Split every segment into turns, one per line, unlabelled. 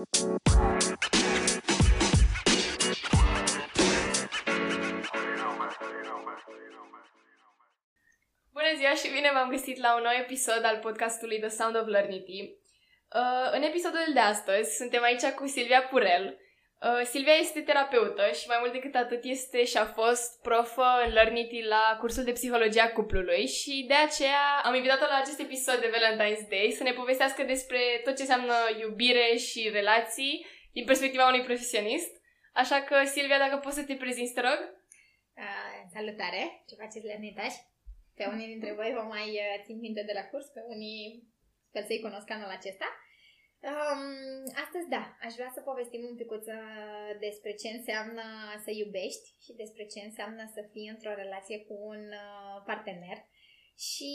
Bună ziua și bine v-am găsit la un nou episod al podcastului The Sound of Learnity. Uh, în episodul de astăzi suntem aici cu Silvia Purel. Uh, Silvia este terapeută și mai mult decât atât este și a fost profă în Learnity la cursul de psihologie a cuplului și de aceea am invitat-o la acest episod de Valentine's Day să ne povestească despre tot ce înseamnă iubire și relații din perspectiva unui profesionist. Așa că, Silvia, dacă poți să te prezinți, te rog.
Uh, salutare! Ce faceți, Lernitași? Pe unii dintre voi vă mai uh, țin minte de la curs, pe unii sper să-i cunosc anul acesta. Um, astăzi, da, aș vrea să povestim un pic despre ce înseamnă să iubești și despre ce înseamnă să fii într-o relație cu un uh, partener. Și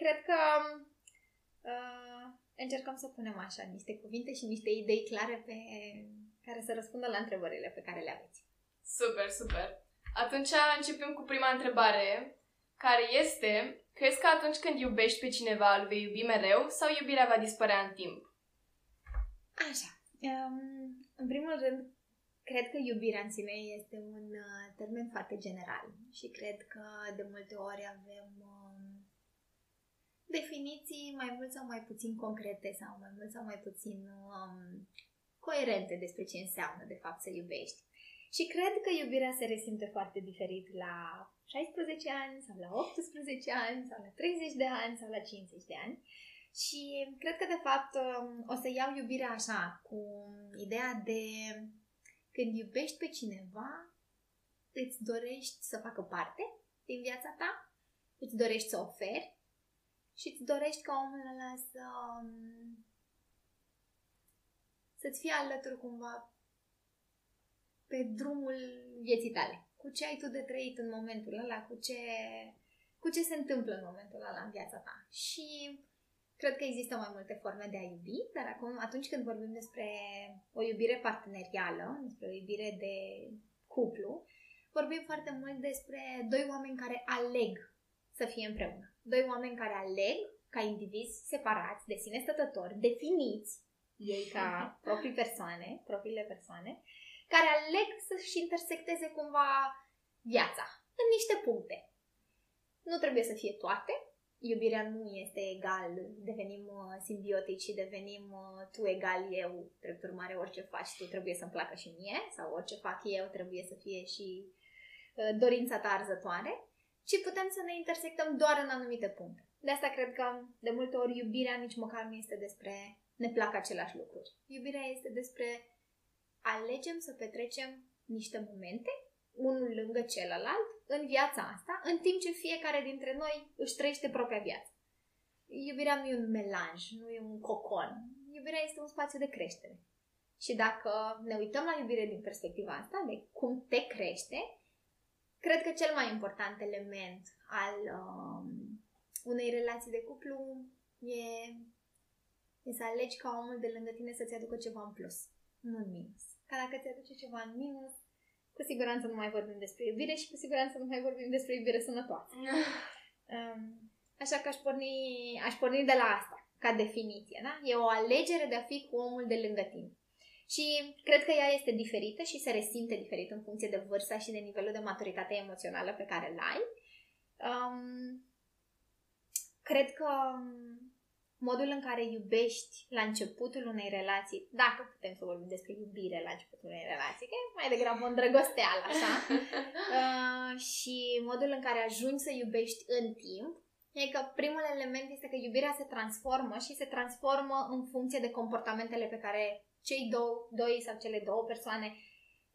cred că uh, încercăm să punem așa niște cuvinte și niște idei clare pe care să răspundă la întrebările pe care le aveți.
Super, super. Atunci începem cu prima întrebare care este, crezi că atunci când iubești pe cineva îl vei iubi mereu sau iubirea va dispărea în timp?
Așa. Um, în primul rând, cred că iubirea în sine este un uh, termen foarte general și cred că de multe ori avem um, definiții mai mult sau mai puțin concrete sau mai mult sau mai puțin um, coerente despre ce înseamnă de fapt să iubești. Și cred că iubirea se resimte foarte diferit la 16 ani sau la 18 ani sau la 30 de ani sau la 50 de ani. Și cred că de fapt um, o să iau iubirea așa, cu ideea de când iubești pe cineva, îți dorești să facă parte din viața ta, îți dorești să oferi și îți dorești ca omul ăla să um, să-ți fie alături cumva pe drumul vieții tale. Cu ce ai tu de trăit în momentul ăla, cu ce, cu ce se întâmplă în momentul ăla în viața ta. Și cred că există mai multe forme de a iubi, dar acum, atunci când vorbim despre o iubire partenerială, despre o iubire de cuplu, vorbim foarte mult despre doi oameni care aleg să fie împreună. Doi oameni care aleg ca indivizi separați, de sine stătători, definiți, ei ca proprii persoane, propriile persoane, care aleg să-și intersecteze cumva viața în niște puncte. Nu trebuie să fie toate. Iubirea nu este egal, devenim uh, simbiotici și devenim uh, tu egal eu, drept urmare orice faci tu trebuie să-mi placă și mie sau orice fac eu trebuie să fie și uh, dorința ta arzătoare, ci putem să ne intersectăm doar în anumite puncte. De asta cred că de multe ori iubirea nici măcar nu este despre ne plac aceleași lucruri. Iubirea este despre alegem să petrecem niște momente, unul lângă celălalt, în viața asta, în timp ce fiecare dintre noi își trăiește propria viață. Iubirea nu e un melanj, nu e un cocon. Iubirea este un spațiu de creștere. Și dacă ne uităm la iubire din perspectiva asta, de cum te crește, cred că cel mai important element al um, unei relații de cuplu e, e să alegi ca omul de lângă tine să-ți aducă ceva în plus, nu în minus. Ca dacă ți aduce ceva în minus, cu siguranță nu mai vorbim despre iubire și cu siguranță nu mai vorbim despre iubire sănătoasă. um, așa că aș porni, aș porni de la asta, ca definiție. Da? E o alegere de a fi cu omul de lângă tine. Și cred că ea este diferită și se resimte diferit în funcție de vârsta și de nivelul de maturitate emoțională pe care îl ai. Um, cred că modul în care iubești la începutul unei relații, dacă putem să vorbim despre iubire la începutul unei relații, că e mai degrabă un drăgosteal, așa, uh, și modul în care ajungi să iubești în timp, e că primul element este că iubirea se transformă și se transformă în funcție de comportamentele pe care cei două, doi sau cele două persoane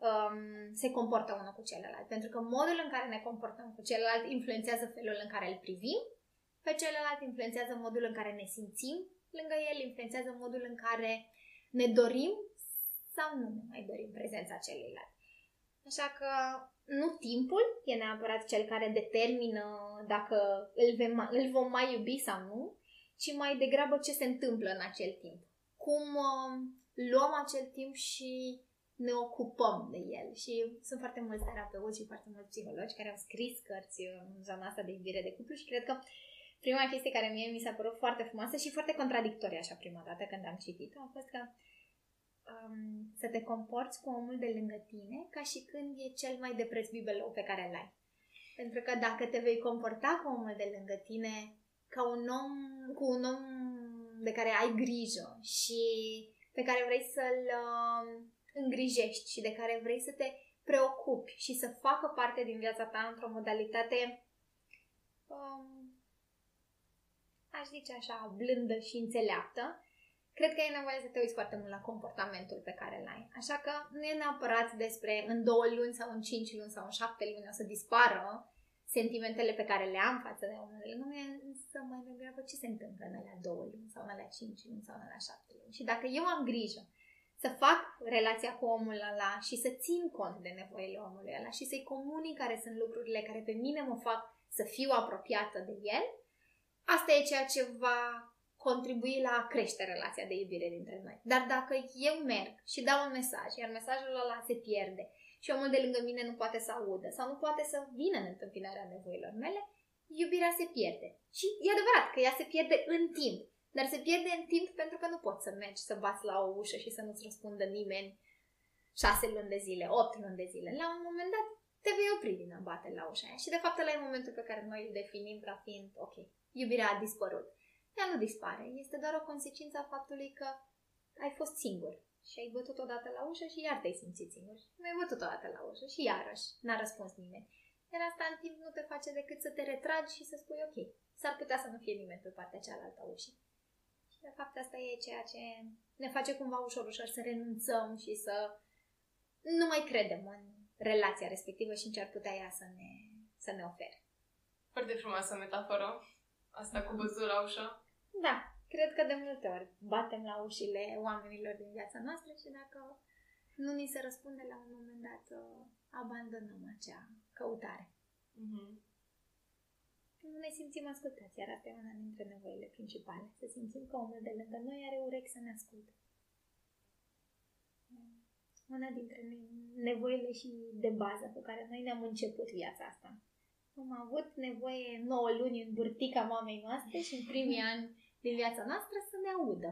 um, se comportă unul cu celălalt. Pentru că modul în care ne comportăm cu celălalt influențează felul în care îl privim pe celălalt, influențează modul în care ne simțim lângă el, influențează modul în care ne dorim sau nu ne mai dorim prezența celuilalt. Așa că nu timpul e neapărat cel care determină dacă îl, vem, îl vom mai iubi sau nu, ci mai degrabă ce se întâmplă în acel timp. Cum uh, luăm acel timp și ne ocupăm de el. Și sunt foarte mulți terapeuți și foarte mulți psihologi care au scris cărți în zona asta de iubire de cuplu și cred că prima chestie care mie mi s-a părut foarte frumoasă și foarte contradictorie așa prima dată când am citit-o a fost că um, să te comporți cu omul de lângă tine ca și când e cel mai de preț bibelou pe care îl ai. Pentru că dacă te vei comporta cu omul de lângă tine ca un om, cu un om de care ai grijă și pe care vrei să-l uh, îngrijești și de care vrei să te preocupi și să facă parte din viața ta într-o modalitate, um, aș zice așa, blândă și înțeleaptă, cred că e nevoie să te uiți foarte mult la comportamentul pe care îl ai. Așa că nu e neapărat despre în două luni sau în cinci luni sau în șapte luni o să dispară sentimentele pe care le am față de omul lângă mine, însă mai degrabă ce se întâmplă în alea două luni sau în alea cinci luni sau în alea șapte luni. Și dacă eu am grijă să fac relația cu omul ăla și să țin cont de nevoile omului ăla și să-i comunic care sunt lucrurile care pe mine mă fac să fiu apropiată de el, asta e ceea ce va contribui la a crește relația de iubire dintre noi. Dar dacă eu merg și dau un mesaj, iar mesajul ăla se pierde și omul de lângă mine nu poate să audă sau nu poate să vină în întâmpinarea nevoilor mele, iubirea se pierde. Și e adevărat că ea se pierde în timp, dar se pierde în timp pentru că nu poți să mergi să bați la o ușă și să nu-ți răspundă nimeni șase luni de zile, opt luni de zile. La un moment dat te vei opri din a bate la ușa aia. Și de fapt ăla e momentul pe care noi îl definim ca fiind, ok, iubirea a dispărut. Ea nu dispare, este doar o consecință a faptului că ai fost singur și ai bătut odată la ușă și iar te-ai simțit singur. Și mai bătut odată la ușă și iarăși n-a răspuns nimeni. Iar asta în timp nu te face decât să te retragi și să spui ok, s-ar putea să nu fie nimeni pe partea cealaltă a ușii. Și de fapt asta e ceea ce ne face cumva ușor, ușor să renunțăm și să nu mai credem în relația respectivă și în ce ar putea ea să ne, să ne ofere.
Foarte frumoasă metaforă. Asta cu văzul la ușă.
Da, cred că de multe ori batem la ușile oamenilor din viața noastră și dacă nu ni se răspunde la un moment dat, uh, abandonăm acea căutare. Mm-hmm. Nu ne simțim ascultați, iar asta e una dintre nevoile principale. Să simțim că omul de lângă noi are urechi să ne asculte. Una dintre nevoile și de bază cu care noi ne-am început viața asta. Am avut nevoie 9 luni în burtica mamei noastre și în primii ani din viața noastră să ne audă.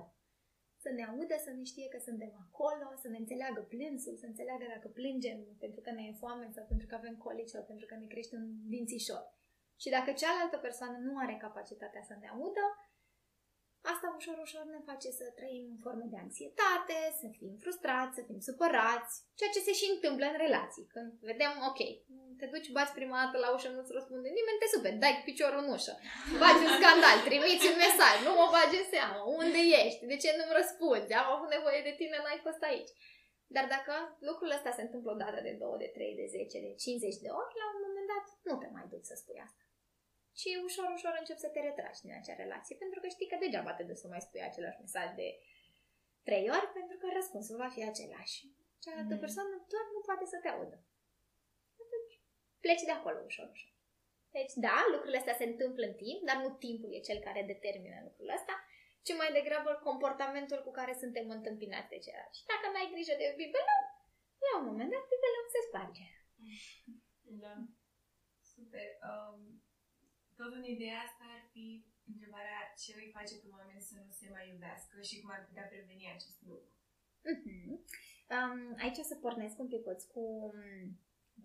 Să ne audă, să ne știe că suntem acolo, să ne înțeleagă plânsul, să înțeleagă dacă plângem pentru că ne e foame sau pentru că avem colici sau pentru că ne crește un dințișor. Și dacă cealaltă persoană nu are capacitatea să ne audă, Asta ușor, ușor ne face să trăim în formă de anxietate, să fim frustrați, să fim supărați, ceea ce se și întâmplă în relații. Când vedem, ok, te duci, bați prima dată la ușă, nu-ți răspunde nimeni, te super, dai piciorul în ușă, faci un scandal, trimiți un mesaj, nu mă bagi în seamă, unde ești, de ce nu-mi răspunzi, am avut nevoie de tine, n-ai fost aici. Dar dacă lucrul ăsta se întâmplă o dată de 2, de 3, de 10, de 50 de ori, la un moment dat nu te mai duci să spui asta și ușor, ușor încep să te retragi din acea relație, pentru că știi că degeaba te duci să mai spui același mesaj de trei ori, pentru că răspunsul va fi același. Cealaltă mm. persoană doar nu poate să te audă. Atunci pleci de acolo ușor, ușor. Deci, da, lucrurile astea se întâmplă în timp, dar nu timpul e cel care determină lucrul ăsta, ci mai degrabă comportamentul cu care suntem întâmpinați de ceilalți. Și dacă n-ai grijă de bibelou, la un moment dat bibelou se sparge.
Da. Super. Um, tot în ideea asta ar fi întrebarea ce îi face pe oameni să nu se mai iubească și cum ar putea preveni acest lucru.
Uh-huh. Um, aici o să pornesc un pic cu um,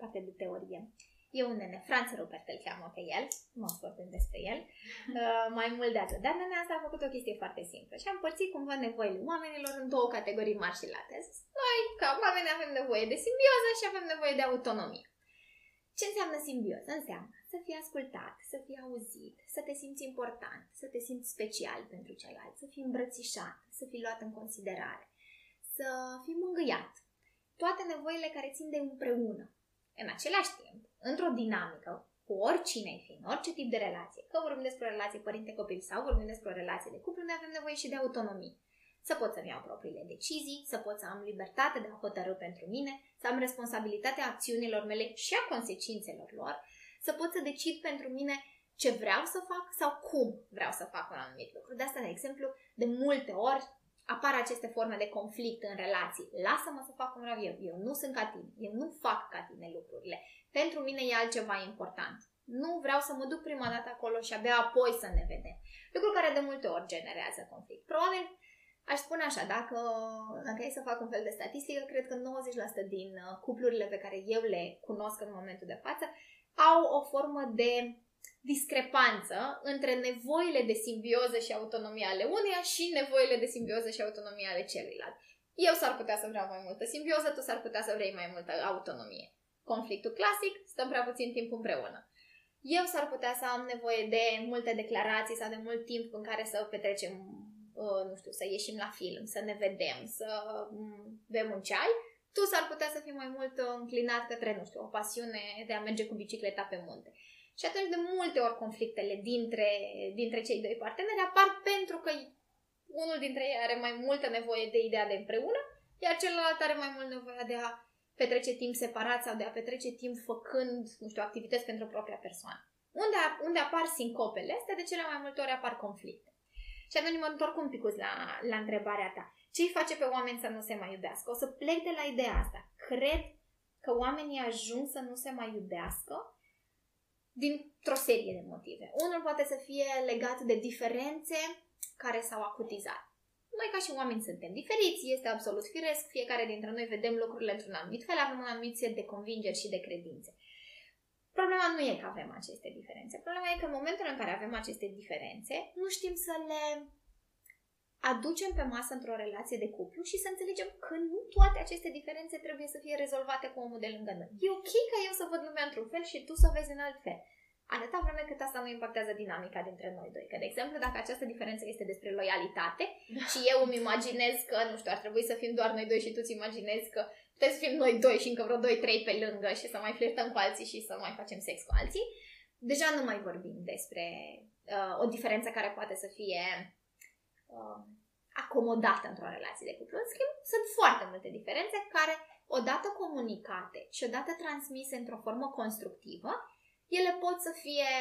parte de teorie. E un nene, Franz Rupert îl cheamă pe el, nu o vorbim despre el, uh, mai mult de atât. Dar nenea asta a făcut o chestie foarte simplă și am împărțit cumva nevoile oamenilor în două categorii mari și late. Noi, ca oameni, avem nevoie de simbioză și avem nevoie de autonomie. Ce înseamnă simbioză? Înseamnă să fii ascultat, să fii auzit, să te simți important, să te simți special pentru ceilalți, să fii îmbrățișat, să fii luat în considerare, să fii mângâiat. Toate nevoile care țin de împreună. În același timp, într-o dinamică, cu oricine ai fi, în orice tip de relație, că vorbim despre o relație părinte-copil sau vorbim despre o relație de cuplu, noi avem nevoie și de autonomie să pot să-mi iau propriile decizii, să pot să am libertate de a hotărâ pentru mine, să am responsabilitatea acțiunilor mele și a consecințelor lor, să pot să decid pentru mine ce vreau să fac sau cum vreau să fac un anumit lucru. De asta, de exemplu, de multe ori apar aceste forme de conflict în relații. Lasă-mă să fac cum vreau eu. Eu nu sunt ca tine. Eu nu fac ca tine lucrurile. Pentru mine e altceva important. Nu vreau să mă duc prima dată acolo și abia apoi să ne vedem. Lucru care de multe ori generează conflict. Probabil Aș spune așa, dacă, dacă e să fac un fel de statistică, cred că 90% din uh, cuplurile pe care eu le cunosc în momentul de față au o formă de discrepanță între nevoile de simbioză și autonomie ale uneia și nevoile de simbioză și autonomie ale celuilalt. Eu s-ar putea să vreau mai multă simbioză, tu s-ar putea să vrei mai multă autonomie. Conflictul clasic, stăm prea puțin timp împreună. Eu s-ar putea să am nevoie de multe declarații sau de mult timp în care să petrecem, uh, nu știu, să ieșim la film, să ne vedem, să mm, bem un ceai. Tu s-ar putea să fii mai mult înclinat către, nu știu, o pasiune de a merge cu bicicleta pe munte. Și atunci, de multe ori, conflictele dintre, dintre cei doi parteneri apar pentru că unul dintre ei are mai multă nevoie de ideea de împreună, iar celălalt are mai mult nevoie de a petrece timp separat sau de a petrece timp făcând, nu știu, activități pentru propria persoană. Unde, unde apar sincopele astea, de cele mai multe ori apar conflicte. Și atunci mă întorc un pic la, la întrebarea ta. Ce îi face pe oameni să nu se mai iubească? O să plec de la ideea asta. Cred că oamenii ajung să nu se mai iubească dintr-o serie de motive. Unul poate să fie legat de diferențe care s-au acutizat. Noi ca și oameni suntem diferiți, este absolut firesc, fiecare dintre noi vedem lucrurile într-un anumit fel, avem un anumit set de convingeri și de credințe. Problema nu e că avem aceste diferențe. Problema e că în momentul în care avem aceste diferențe, nu știm să le aducem pe masă într-o relație de cuplu și să înțelegem că nu toate aceste diferențe trebuie să fie rezolvate cu omul de lângă noi. E ok ca eu să văd lumea într-un fel și tu să o vezi în alt fel. Atâta vreme cât asta nu impactează dinamica dintre noi doi. Că, de exemplu, dacă această diferență este despre loialitate și eu îmi imaginez că, nu știu, ar trebui să fim doar noi doi și tu îți imaginezi că putem să fim noi doi și încă vreo doi, trei pe lângă și să mai flirtăm cu alții și să mai facem sex cu alții, deja nu mai vorbim despre uh, o diferență care poate să fie uh, acomodată într-o relație de cuplu. În schimb, sunt foarte multe diferențe care, odată comunicate și odată transmise într-o formă constructivă, ele pot să fie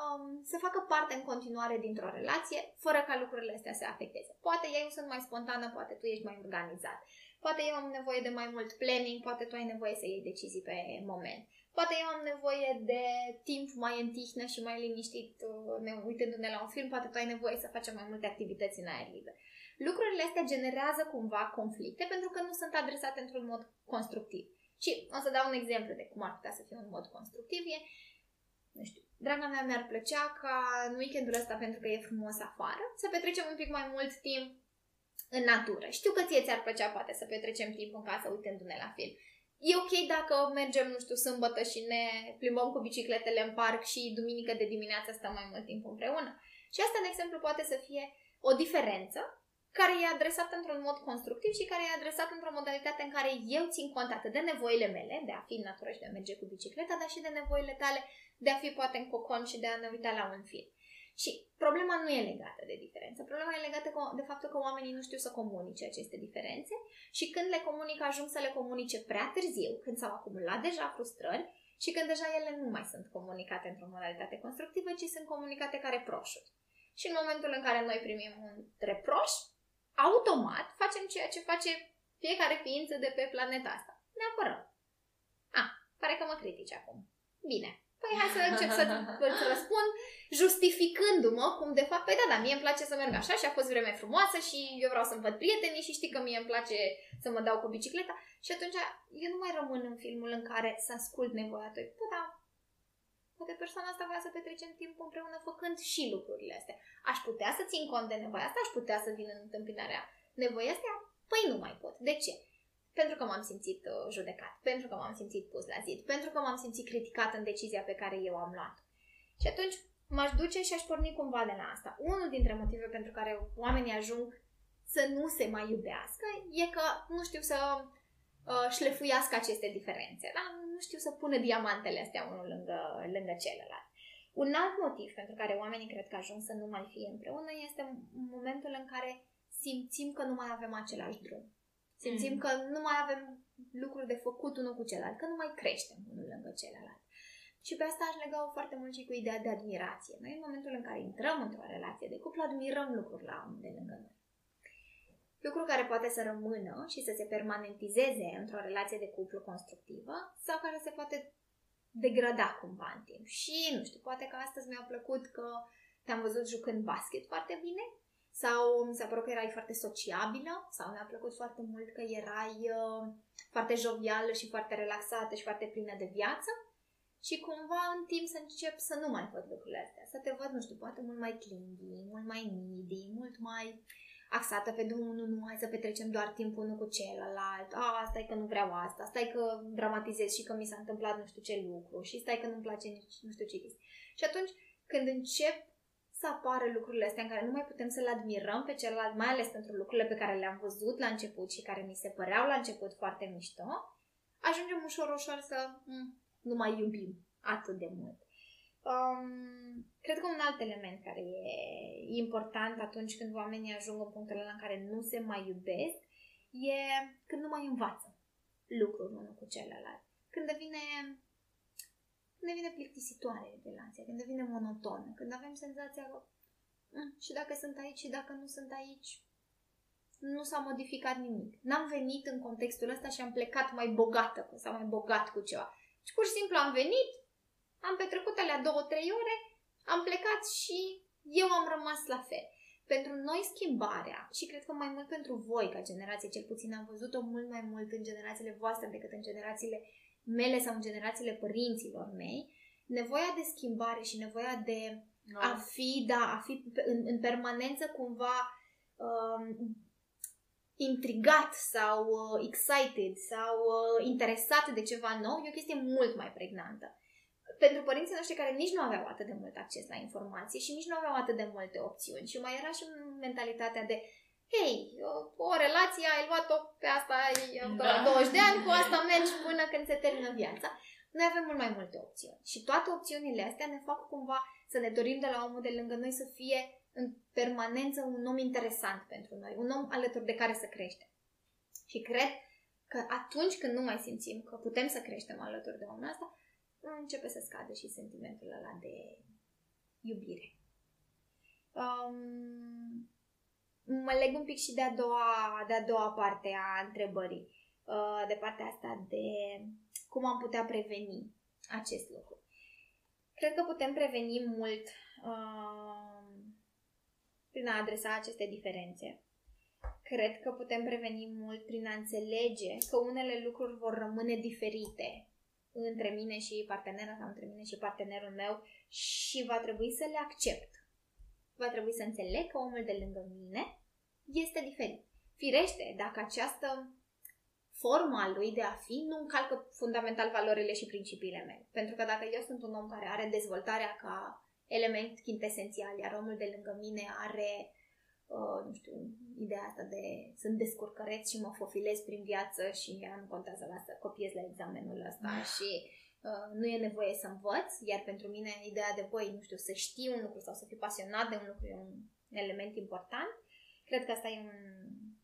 um, să facă parte în continuare dintr-o relație, fără ca lucrurile astea să afecteze. Poate eu sunt mai spontană, poate tu ești mai organizat. Poate eu am nevoie de mai mult planning, poate tu ai nevoie să iei decizii pe moment. Poate eu am nevoie de timp mai în tihnă și mai liniștit, uh, ne, uitându-ne la un film, poate tu ai nevoie să facem mai multe activități în aer liber. Lucrurile astea generează cumva conflicte pentru că nu sunt adresate într-un mod constructiv. Și o să dau un exemplu de cum ar putea să fie un mod constructiv. E, nu știu, draga mea mi-ar plăcea ca în weekendul ăsta, pentru că e frumos afară, să petrecem un pic mai mult timp în natură. Știu că ție ți-ar plăcea poate să petrecem timp în casă uitându-ne la film. E ok dacă mergem, nu știu, sâmbătă și ne plimbăm cu bicicletele în parc și duminică de dimineață stăm mai mult timp împreună. Și asta, de exemplu, poate să fie o diferență care e adresat într-un mod constructiv și care e adresat într-o modalitate în care eu țin cont atât de nevoile mele, de a fi în natură și de a merge cu bicicleta, dar și de nevoile tale de a fi poate în cocon și de a ne uita la un film. Și problema nu e legată de diferență. Problema e legată de faptul că oamenii nu știu să comunice aceste diferențe și când le comunică ajung să le comunice prea târziu, când s-au acumulat deja frustrări și când deja ele nu mai sunt comunicate într-o modalitate constructivă, ci sunt comunicate ca reproșuri. Și în momentul în care noi primim un reproș, automat facem ceea ce face fiecare ființă de pe planeta asta. Ne apărăm. A, pare că mă critici acum. Bine. Păi hai să încep să îți răspund justificându-mă cum de fapt, păi da, da, mie îmi place să merg așa și a fost vreme frumoasă și eu vreau să-mi văd prietenii și știi că mie îmi place să mă dau cu bicicleta și atunci eu nu mai rămân în filmul în care să ascult nevoia ta. Păi da, poate persoana asta vrea să petrecem timp împreună făcând și lucrurile astea. Aș putea să țin cont de nevoia asta, aș putea să vin în întâmpinarea nevoia astea? Păi nu mai pot. De ce? Pentru că m-am simțit uh, judecat, pentru că m-am simțit pus la zid, pentru că m-am simțit criticat în decizia pe care eu am luat. Și atunci m-aș duce și aș porni cumva de la asta. Unul dintre motive pentru care oamenii ajung să nu se mai iubească e că nu știu să uh, șlefuiască aceste diferențe. Da? Nu știu să pună diamantele astea unul lângă, lângă celălalt. Un alt motiv pentru care oamenii cred că ajung să nu mai fie împreună este momentul în care simțim că nu mai avem același drum. Simțim mm. că nu mai avem lucruri de făcut unul cu celălalt, că nu mai creștem unul lângă celălalt. Și pe asta aș lega-o foarte mult și cu ideea de admirație. Noi, în momentul în care intrăm într-o relație de cuplu, admirăm lucruri la unul de lângă noi lucru care poate să rămână și să se permanentizeze într-o relație de cuplu constructivă sau care se poate degrada cumva în timp. Și, nu știu, poate că astăzi mi-a plăcut că te-am văzut jucând basket foarte bine sau mi s-a părut că erai foarte sociabilă? Sau mi-a plăcut foarte mult că erai uh, foarte jovială și foarte relaxată și foarte plină de viață? Și cumva în timp să încep să nu mai văd lucrurile astea, să te văd, nu știu, poate mult mai clingy, mult mai needy, mult mai axată pe drumul, nu, nu, hai să petrecem doar timpul unul cu celălalt, a, stai că nu vreau asta, stai că dramatizez și că mi s-a întâmplat nu știu ce lucru și stai că nu-mi place nici nu știu ce chestii. Și atunci când încep să apară lucrurile astea în care nu mai putem să-l admirăm pe celălalt, mai ales pentru lucrurile pe care le-am văzut la început și care mi se păreau la început foarte mișto, ajungem ușor, ușor să m- nu mai iubim atât de mult. Um, cred că un alt element care e important atunci când oamenii ajung în punctul ăla în care nu se mai iubesc e când nu mai învață lucruri unul cu celălalt. Când devine când devine plictisitoare relația, când devine monotonă, când avem senzația că mm, și dacă sunt aici și dacă nu sunt aici, nu s-a modificat nimic. N-am venit în contextul ăsta și am plecat mai bogată sau mai bogat cu ceva. Și pur și simplu am venit, am petrecut alea două, trei ore, am plecat și eu am rămas la fel. Pentru noi schimbarea, și cred că mai mult pentru voi ca generație, cel puțin am văzut-o mult mai mult în generațiile voastre decât în generațiile mele sau în generațiile părinților mei, nevoia de schimbare și nevoia de no. a fi, da, a fi în, în permanență cumva um, intrigat sau uh, excited sau uh, interesat de ceva nou, e o chestie mult mai pregnantă. Pentru părinții noștri care nici nu aveau atât de mult acces la informație și nici nu aveau atât de multe opțiuni și mai era și mentalitatea de hei, o, o relație ai luat-o pe asta, ai da. 20 de ani, cu asta mergi până când se termină viața. Noi avem mult mai multe opțiuni și toate opțiunile astea ne fac cumva să ne dorim de la omul de lângă noi să fie în permanență un om interesant pentru noi, un om alături de care să creștem. Și cred că atunci când nu mai simțim că putem să creștem alături de omul ăsta, începe să scadă și sentimentul ăla de iubire. Um, mă leg un pic și de a doua, de a doua parte a întrebării, uh, de partea asta de cum am putea preveni acest lucru. Cred că putem preveni mult uh, prin a adresa aceste diferențe. Cred că putem preveni mult prin a înțelege că unele lucruri vor rămâne diferite între mine și partenera sau între mine și partenerul meu și va trebui să le accept va trebui să înțeleg că omul de lângă mine este diferit. Firește, dacă această forma lui de a fi nu încalcă fundamental valorile și principiile mele. Pentru că dacă eu sunt un om care are dezvoltarea ca element quintesențial, iar omul de lângă mine are, uh, nu știu, ideea asta de sunt descurcăreț și mă fofilez prin viață și nu contează la să copiez la examenul ăsta și Uh, nu e nevoie să învăț, iar pentru mine ideea de, băi, nu știu, să știi un lucru sau să fii pasionat de un lucru e un element important. Cred că asta e un,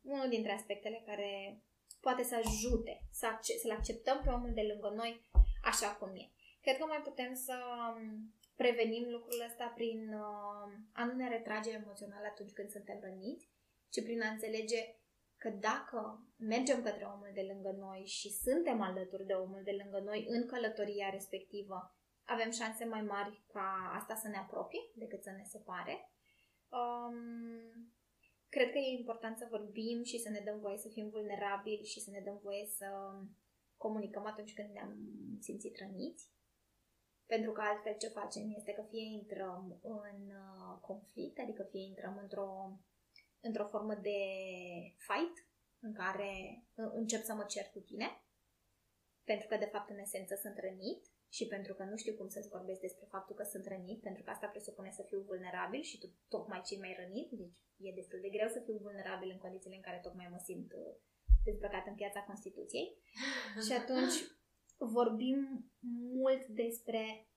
unul dintre aspectele care poate să ajute să acce- să-l acceptăm pe omul de lângă noi așa cum e. Cred că mai putem să um, prevenim lucrul ăsta prin uh, a nu ne retrage emoțional atunci când suntem răniți, ci prin a înțelege că dacă mergem către omul de lângă noi și suntem alături de omul de lângă noi în călătoria respectivă, avem șanse mai mari ca asta să ne apropie decât să ne separe. Um, cred că e important să vorbim și să ne dăm voie să fim vulnerabili și să ne dăm voie să comunicăm atunci când ne-am simțit răniți. Pentru că altfel ce facem este că fie intrăm în uh, conflict, adică fie intrăm într-o într-o formă de fight în care încep să mă cer cu tine, pentru că de fapt în esență sunt rănit și pentru că nu știu cum să-ți vorbesc despre faptul că sunt rănit, pentru că asta presupune să fiu vulnerabil și tu tocmai cei mai rănit, deci e destul de greu să fiu vulnerabil în condițiile în care tocmai mă simt uh, dezbrăcat în piața Constituției. și atunci vorbim mult despre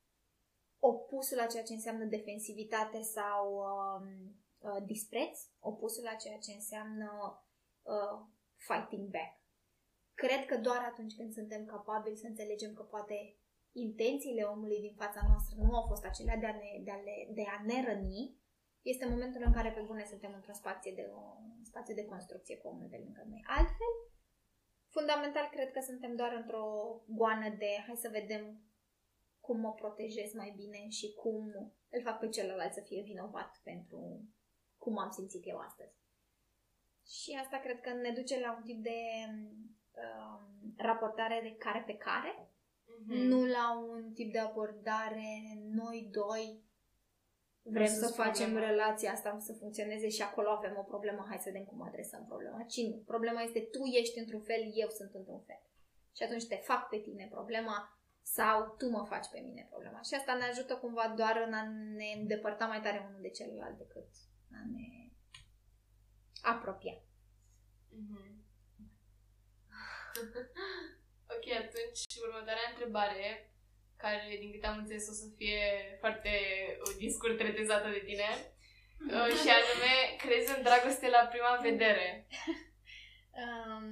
opusul a ceea ce înseamnă defensivitate sau um, uh, dispreț, opusul la ceea ce înseamnă uh, fighting back. Cred că doar atunci când suntem capabili să înțelegem că poate intențiile omului din fața noastră nu au fost acelea de a ne, de a le, de a ne răni, este momentul în care pe bune suntem într-o spație de, o, spație de construcție cu omul de lângă noi. Altfel, fundamental cred că suntem doar într-o goană de hai să vedem cum mă protejez mai bine și cum îl fac pe celălalt să fie vinovat pentru cum am simțit eu astăzi. Și asta cred că ne duce la un tip de uh, raportare de care pe care, mm-hmm. nu la un tip de abordare noi doi vrem să, să facem problema. relația asta să funcționeze și acolo avem o problemă, hai să vedem cum adresăm problema. Cine? Problema este tu ești într-un fel, eu sunt într-un fel. Și atunci te fac pe tine problema sau tu mă faci pe mine problema. Și asta ne ajută cumva doar în a ne îndepărta mai tare unul de celălalt decât a ne apropia. Mm-hmm.
ok, atunci următoarea întrebare, care din câte am înțeles o să fie foarte discurs retezată de tine, uh, și anume, crezi în dragoste la prima vedere?
Um,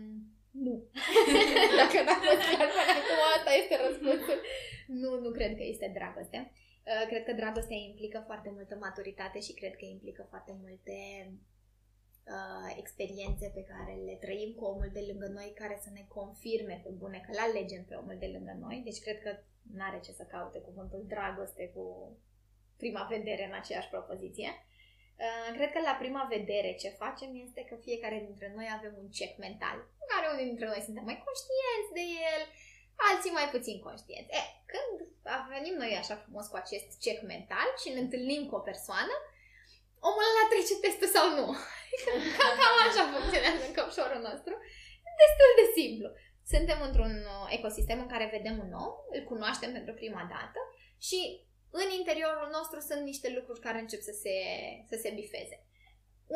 nu. Dacă n-am fost clar până acum, asta este răspunsul. Nu, nu cred că este dragoste. Uh, cred că dragostea implică foarte multă maturitate și cred că implică foarte multe uh, experiențe pe care le trăim cu omul de lângă noi care să ne confirme pe bune că le alegem pe omul de lângă noi. Deci cred că nu are ce să caute cuvântul dragoste cu prima vedere în aceeași propoziție. Uh, cred că la prima vedere ce facem este că fiecare dintre noi avem un check mental, în care unii dintre noi suntem mai conștienți de el, alții mai puțin conștienți. E, când venim noi așa frumos cu acest check mental și ne întâlnim cu o persoană, omul ăla trece testul sau nu. Cam, cam așa funcționează în căpșorul nostru. Destul de simplu. Suntem într-un uh, ecosistem în care vedem un om, îl cunoaștem pentru prima dată și în interiorul nostru sunt niște lucruri care încep să se, să se bifeze.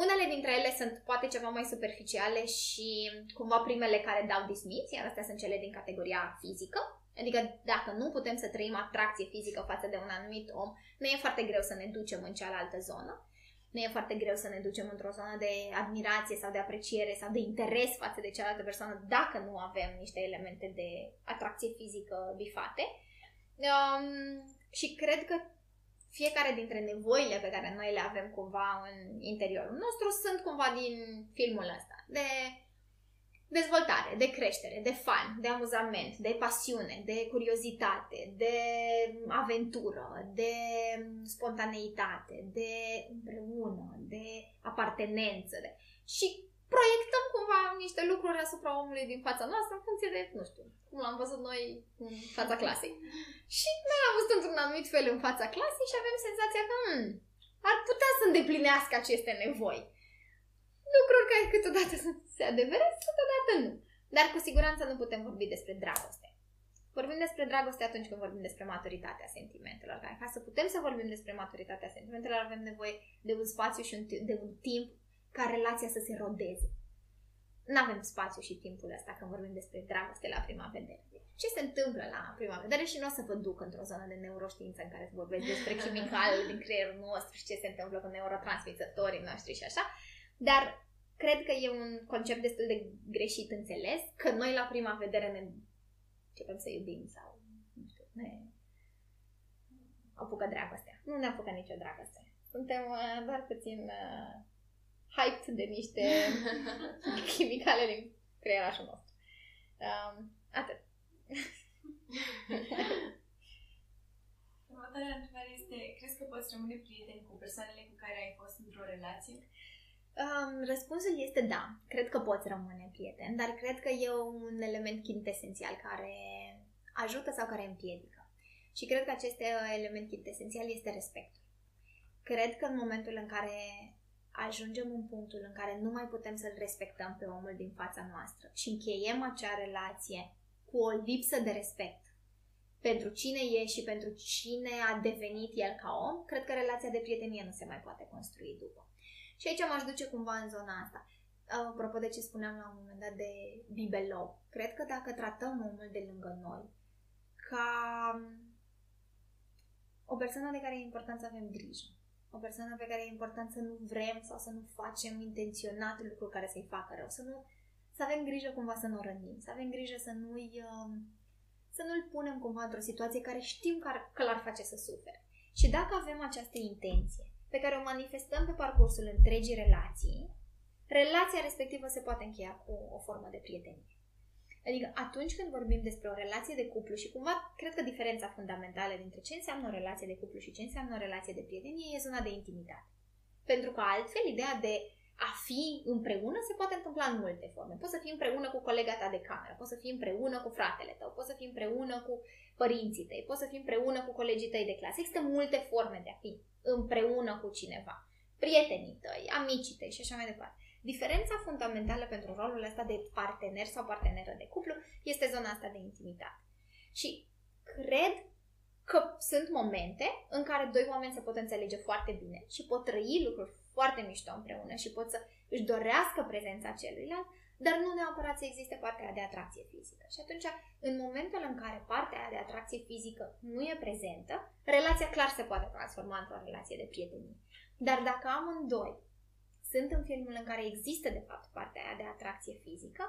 Unele dintre ele sunt poate ceva mai superficiale și cumva primele care dau dismiț, iar astea sunt cele din categoria fizică. Adică dacă nu putem să trăim atracție fizică față de un anumit om, nu e foarte greu să ne ducem în cealaltă zonă. Nu e foarte greu să ne ducem într-o zonă de admirație sau de apreciere sau de interes față de cealaltă persoană dacă nu avem niște elemente de atracție fizică bifate. Um, și cred că fiecare dintre nevoile pe care noi le avem cumva în interiorul nostru sunt cumva din filmul ăsta. De dezvoltare, de creștere, de fan, de amuzament, de pasiune, de curiozitate, de aventură, de spontaneitate, de împreună, de apartenență. De... Și proiectăm cumva niște lucruri asupra omului din fața noastră în funcție de, nu știu, cum l-am văzut noi în fața clasei. Și noi am văzut într-un anumit fel în fața clasei și avem senzația că hmm, ar putea să îndeplinească aceste nevoi. Lucruri care câteodată se adeveresc, câteodată nu. Dar cu siguranță nu putem vorbi despre dragoste. Vorbim despre dragoste atunci când vorbim despre maturitatea sentimentelor. Ca să putem să vorbim despre maturitatea sentimentelor, avem nevoie de un spațiu și un, de un timp ca relația să se rodeze. Nu avem spațiu și timpul ăsta când vorbim despre dragoste la prima vedere. Ce se întâmplă la prima vedere și nu o să vă duc într-o zonă de neuroștiință în care să vorbesc despre chimical din creierul nostru și ce se întâmplă cu neurotransmițătorii noștri și așa. Dar cred că e un concept destul de greșit înțeles, că noi la prima vedere ne începem să iubim sau, nu știu, ne apucă dragostea. Nu ne apucă nicio dragoste. Suntem uh, doar puțin uh, hyped de niște chimicale din creierașul nostru. Um, atât.
Următoarea întrebare este, crezi că poți rămâne prieten cu persoanele cu care ai fost într-o relație?
Um, răspunsul este da. Cred că poți rămâne prieten, dar cred că e un element quintesențial care ajută sau care împiedică. Și cred că acest element quintesențial este respectul. Cred că în momentul în care ajungem în punctul în care nu mai putem să-l respectăm pe omul din fața noastră și încheiem acea relație cu o lipsă de respect pentru cine e și pentru cine a devenit el ca om, cred că relația de prietenie nu se mai poate construi după. Și aici m-aș duce cumva în zona asta. Apropo de ce spuneam la un moment dat de bibelou, cred că dacă tratăm omul de lângă noi ca o persoană de care e important să avem grijă, o persoană pe care e important să nu vrem sau să nu facem intenționat lucruri care să-i facă rău, să nu să avem grijă cumva să nu o rănim, să avem grijă să nu-i um, să nu-l punem cumva într-o situație care știm că l-ar face să sufere. Și dacă avem această intenție pe care o manifestăm pe parcursul întregii relații, relația respectivă se poate încheia cu o formă de prietenie. Adică atunci când vorbim despre o relație de cuplu și cumva cred că diferența fundamentală dintre ce înseamnă o relație de cuplu și ce înseamnă o relație de prietenie e zona de intimitate. Pentru că altfel, ideea de a fi împreună se poate întâmpla în multe forme. Poți să fii împreună cu colega ta de cameră, poți să fii împreună cu fratele tău, poți să fii împreună cu părinții tăi, poți să fii împreună cu colegii tăi de clasă. Există multe forme de a fi împreună cu cineva. Prietenii tăi, amicii tăi și așa mai departe. Diferența fundamentală pentru rolul ăsta de partener sau parteneră de cuplu este zona asta de intimitate. Și cred că sunt momente în care doi oameni se pot înțelege foarte bine și pot trăi lucruri foarte mișto împreună și pot să își dorească prezența celuilalt, dar nu neapărat să existe partea de atracție fizică. Și atunci, în momentul în care partea de atracție fizică nu e prezentă, relația clar se poate transforma într-o relație de prietenie. Dar dacă amândoi sunt în filmul în care există, de fapt, partea aia de atracție fizică,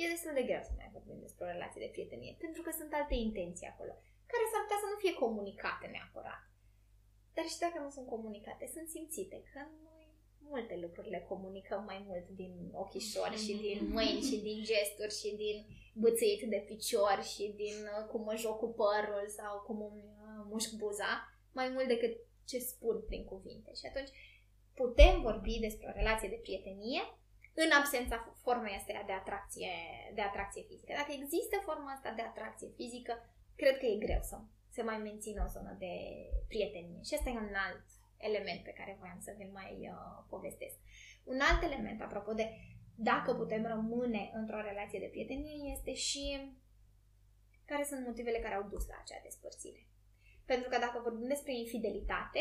e destul de greu să mai vorbim despre o relație de prietenie, pentru că sunt alte intenții acolo, care s-ar putea să nu fie comunicate neapărat. Dar și dacă nu sunt comunicate, sunt simțite, că noi multe lucruri le comunicăm mai mult din ochișori și din mâini și din gesturi și din bățâit de picior și din uh, cum mă joc cu părul sau cum îmi uh, mușc buza, mai mult decât ce spun prin cuvinte. Și atunci putem vorbi despre o relație de prietenie în absența formei astea de atracție, de atracție fizică. Dacă există forma asta de atracție fizică, cred că e greu să se mai mențină o zonă de prietenie. Și asta e un alt element pe care voiam să vi-l mai uh, povestesc. Un alt element, apropo de dacă putem rămâne într-o relație de prietenie, este și care sunt motivele care au dus la acea despărțire. Pentru că dacă vorbim despre infidelitate,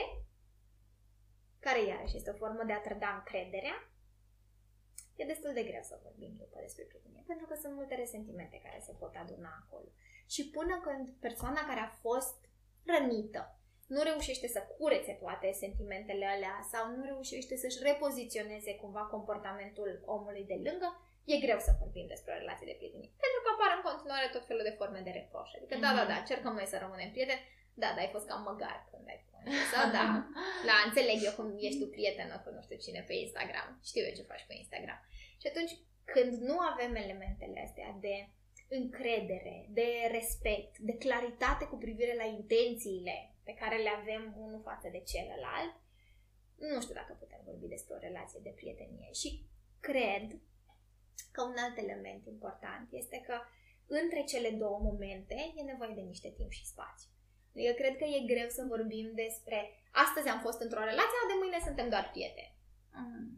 care iarăși este o formă de a trăda încrederea, e destul de greu să vorbim după despre prietenie, pentru că sunt multe resentimente care se pot aduna acolo. Și până când persoana care a fost rănită nu reușește să curețe toate sentimentele alea sau nu reușește să-și repoziționeze cumva comportamentul omului de lângă, e greu să vorbim despre o relație de prietenie. Pentru că apar în continuare tot felul de forme de reproș. Adică, mm-hmm. da, da, mhm. da, cercăm noi să rămânem prieteni, da, da, ai fost cam măgar când ai sau da, la înțeleg eu cum ești tu prietenă cu nu știu cine pe Instagram. Știu eu ce faci pe Instagram. Și atunci, când nu avem elementele astea de încredere, de respect, de claritate cu privire la intențiile pe care le avem unul față de celălalt, nu știu dacă putem vorbi despre o relație de prietenie. Și cred că un alt element important este că între cele două momente e nevoie de niște timp și spațiu. Eu cred că e greu să vorbim despre astăzi am fost într-o relație, de mâine suntem doar prieteni. Mm.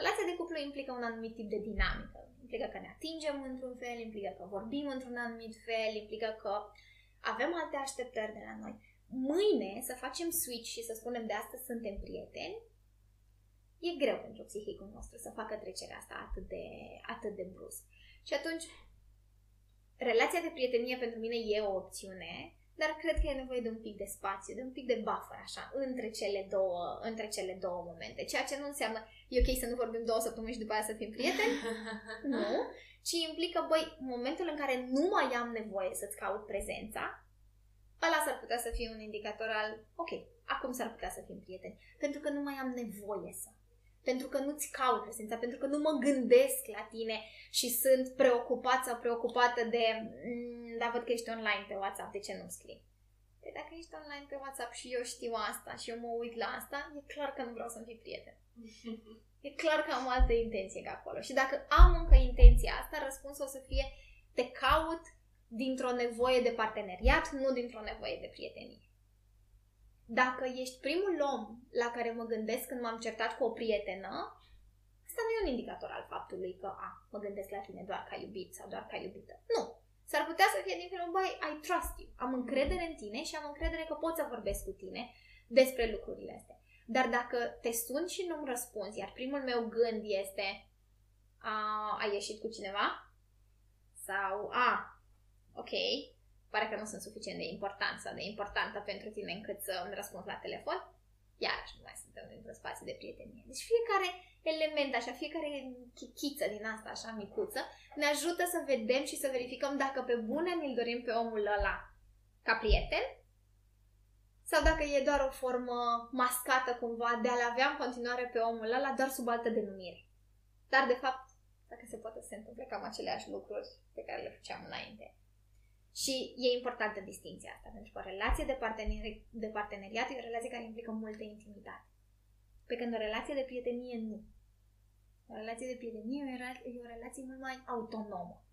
Relația de cuplu implică un anumit tip de dinamică. Implică că ne atingem într-un fel, implică că vorbim într-un anumit fel, implică că avem alte așteptări de la noi. Mâine să facem switch și să spunem de astăzi suntem prieteni, e greu pentru psihicul nostru să facă trecerea asta atât de, atât de brusc. Și atunci, relația de prietenie pentru mine e o opțiune, dar cred că e nevoie de un pic de spațiu, de un pic de buffer, așa, între cele două, între cele două momente. Ceea ce nu înseamnă, e ok să nu vorbim două săptămâni și după aia să fim prieteni, nu, ci implică, băi, momentul în care nu mai am nevoie să-ți caut prezența, ăla s-ar putea să fie un indicator al, ok, acum s-ar putea să fim prieteni, pentru că nu mai am nevoie să pentru că nu-ți caut prezența, pentru că nu mă gândesc la tine și sunt preocupat sau preocupată de mm, da, văd că ești online pe WhatsApp, de ce nu scrii? Păi dacă ești online pe WhatsApp și eu știu asta și eu mă uit la asta, e clar că nu vreau să-mi fii prieten. E clar că am o altă intenție ca acolo. Și dacă am încă intenția asta, răspunsul o să fie te caut dintr-o nevoie de parteneriat, nu dintr-o nevoie de prietenie. Dacă ești primul om la care mă gândesc când m-am certat cu o prietenă, asta nu e un indicator al faptului că a, mă gândesc la tine doar ca iubit sau doar ca iubită. Nu. S-ar putea să fie din felul, băi, I trust you. Am încredere în tine și am încredere că pot să vorbesc cu tine despre lucrurile astea. Dar dacă te sun și nu-mi răspunzi, iar primul meu gând este a, ai ieșit cu cineva? Sau a, ok, pare că nu sunt suficient de important sau de importantă pentru tine încât să îmi răspund la telefon, iarăși nu mai suntem într-un spațiu de prietenie. Deci fiecare element, așa, fiecare chichiță din asta, așa, micuță, ne ajută să vedem și să verificăm dacă pe bune ne-l dorim pe omul ăla ca prieten sau dacă e doar o formă mascată cumva de a-l avea în continuare pe omul ăla doar sub altă denumire. Dar, de fapt, dacă se poate, se întâmple cam aceleași lucruri pe care le făceam înainte. Și e importantă distinția asta, pentru că o relație de, parteneri- de parteneriat e o relație care implică multă intimitate. Pe când o relație de prietenie nu. O relație de prietenie e o relație mult mai autonomă,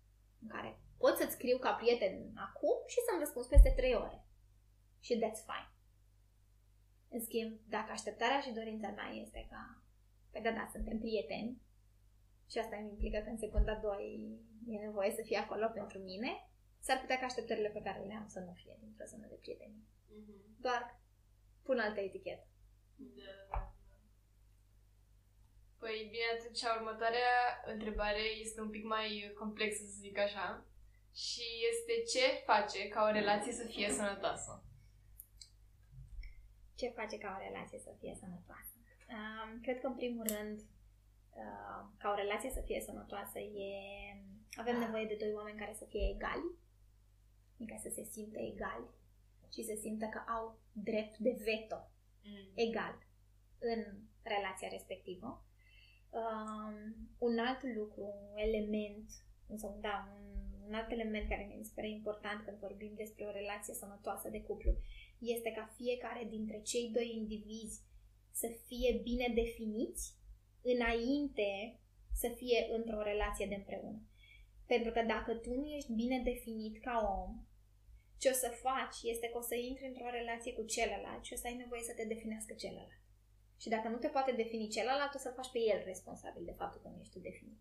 în care pot să-ți scriu ca prieten acum și să-mi răspuns peste trei ore. Și that's fine. În schimb, dacă așteptarea și dorința mea este ca, pe da, da, suntem prieteni și asta îmi implică că în secunda 2 e nevoie să fie acolo pentru mine, s-ar putea ca așteptările pe care le am să nu fie dintr-o zonă de prietenie. Mm-hmm. Doar pun altă etichetă. Da, da, da.
Păi bine, atunci următoarea întrebare este un pic mai complexă, să zic așa. Și este ce face ca o relație să fie sănătoasă?
Ce face ca o relație să fie sănătoasă? Um, cred că, în primul rând, uh, ca o relație să fie sănătoasă, e... avem nevoie de doi oameni care să fie egali, adică să se simtă egali și să simtă că au drept de veto mm. egal în relația respectivă. Um, un alt lucru, un element, sau da, un, un alt element care mi se pare important când vorbim despre o relație sănătoasă de cuplu este ca fiecare dintre cei doi indivizi să fie bine definiți înainte să fie într-o relație de împreună. Pentru că dacă tu nu ești bine definit ca om, ce o să faci este că o să intri într-o relație cu celălalt și o să ai nevoie să te definească celălalt. Și dacă nu te poate defini celălalt, o să faci pe el responsabil de faptul că nu ești tu definit.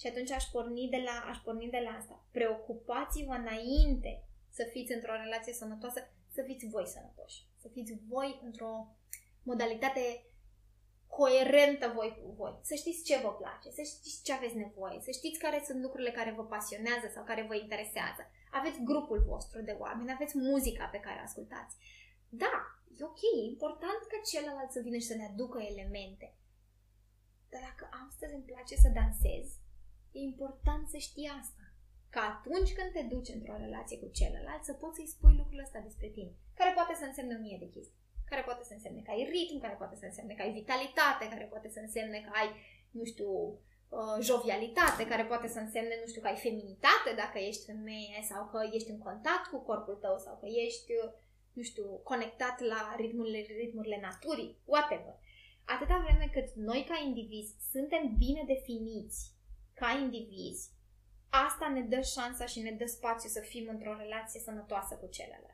Și atunci aș porni de la, aș porni de la asta. Preocupați-vă înainte să fiți într-o relație sănătoasă, să fiți voi sănătoși. Să fiți voi într-o modalitate coerentă voi cu voi. Să știți ce vă place, să știți ce aveți nevoie, să știți care sunt lucrurile care vă pasionează sau care vă interesează. Aveți grupul vostru de oameni, aveți muzica pe care o ascultați. Da, e ok, e important ca celălalt să vină și să ne aducă elemente. Dar dacă astăzi îmi place să dansez, e important să știi asta. Ca atunci când te duci într-o relație cu celălalt, să poți să-i spui lucrul ăsta despre tine, care poate să însemne o mie de chestii care poate să însemne că ai ritm, care poate să însemne că ai vitalitate, care poate să însemne că ai, nu știu, uh, jovialitate, care poate să însemne, nu știu, că ai feminitate dacă ești femeie sau că ești în contact cu corpul tău sau că ești, uh, nu știu, conectat la ritmurile, ritmurile naturii, whatever. Atâta vreme cât noi ca indivizi suntem bine definiți ca indivizi, asta ne dă șansa și ne dă spațiu să fim într-o relație sănătoasă cu celălalt.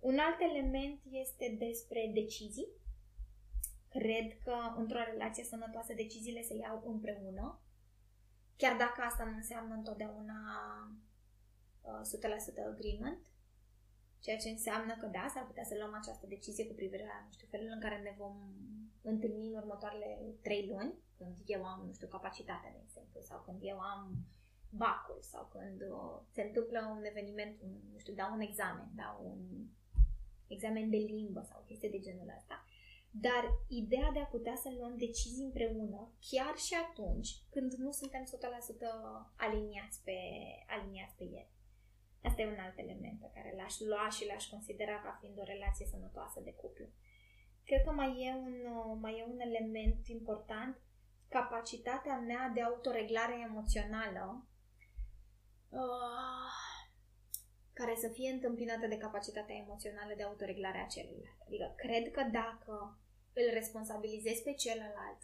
Un alt element este despre decizii. Cred că într-o relație sănătoasă deciziile se iau împreună, chiar dacă asta nu înseamnă întotdeauna uh, 100% agreement, ceea ce înseamnă că da, s-ar putea să luăm această decizie cu privire la, nu știu, felul în care ne vom întâlni în următoarele trei luni, când eu am, nu știu, capacitatea, de exemplu, sau când eu am bacul, sau când uh, se întâmplă un eveniment, un, nu știu, dau un examen, dau un examen de limbă sau chestii de genul ăsta. Dar ideea de a putea să luăm decizii împreună, chiar și atunci când nu suntem 100% aliniați pe, aliniați pe el. Asta e un alt element pe care l-aș lua și l-aș considera ca fiind o relație sănătoasă de cuplu. Cred că mai e un, mai e un element important, capacitatea mea de autoreglare emoțională. Uh, care să fie întâmpinată de capacitatea emoțională de autoreglare a celuilalt. Adică cred că dacă îl responsabilizezi pe celălalt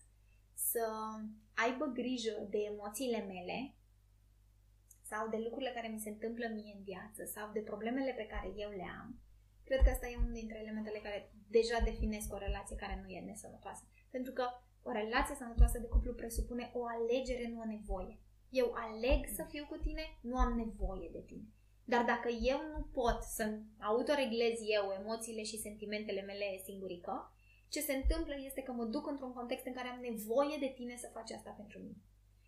să aibă grijă de emoțiile mele sau de lucrurile care mi se întâmplă mie în viață sau de problemele pe care eu le am, cred că asta e unul dintre elementele care deja definesc o relație care nu e nesănătoasă. Pentru că o relație sănătoasă de cuplu presupune o alegere, nu o nevoie. Eu aleg să fiu cu tine, nu am nevoie de tine. Dar dacă eu nu pot să autoreglez eu emoțiile și sentimentele mele singurică, ce se întâmplă este că mă duc într-un context în care am nevoie de tine să faci asta pentru mine.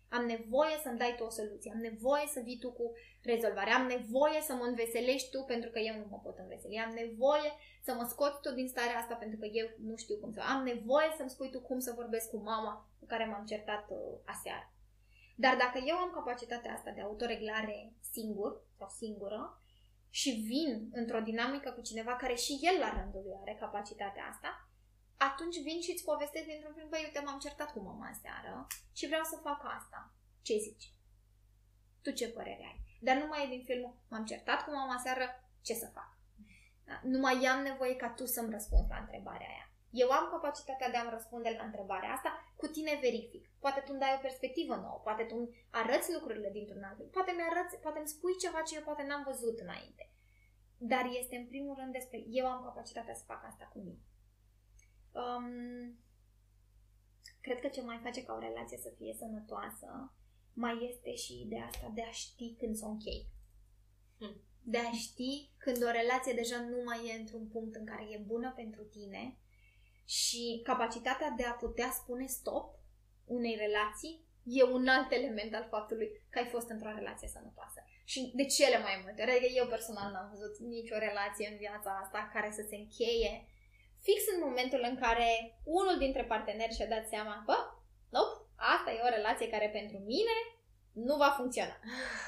Am nevoie să-mi dai tu o soluție, am nevoie să vii tu cu rezolvare, am nevoie să mă înveselești tu pentru că eu nu mă pot înveseli, am nevoie să mă scoți tu din starea asta pentru că eu nu știu cum să... Am nevoie să-mi spui tu cum să vorbesc cu mama cu care m-am certat uh, aseară. Dar dacă eu am capacitatea asta de autoreglare singur sau singură și vin într-o dinamică cu cineva care și el la rândul lui are capacitatea asta, atunci vin și îți povestesc dintr-un film, băi, uite, m-am certat cu mama seară și vreau să fac asta. Ce zici? Tu ce părere ai? Dar nu mai e din filmul, m-am certat cu mama seară, ce să fac? Da? Nu mai am nevoie ca tu să-mi răspunzi la întrebarea aia. Eu am capacitatea de a-mi răspunde la întrebarea asta, cu tine verific. Poate tu îmi dai o perspectivă nouă, poate tu îmi arăți lucrurile dintr-un alt fel, poate mi-arăți, poate îmi spui ceva ce eu poate n-am văzut înainte. Dar este în primul rând despre eu am capacitatea să fac asta cu mine. Um, cred că ce mai face ca o relație să fie sănătoasă mai este și ideea asta de a ști când să o închei. Hmm. De a ști când o relație deja nu mai e într-un punct în care e bună pentru tine și capacitatea de a putea spune stop unei relații e un alt element al faptului că ai fost într-o relație sănătoasă. Și de cele mai multe ori, adică eu personal n-am văzut nicio relație în viața asta care să se încheie fix în momentul în care unul dintre parteneri și-a dat seama, bă, nope, asta e o relație care pentru mine nu va funcționa.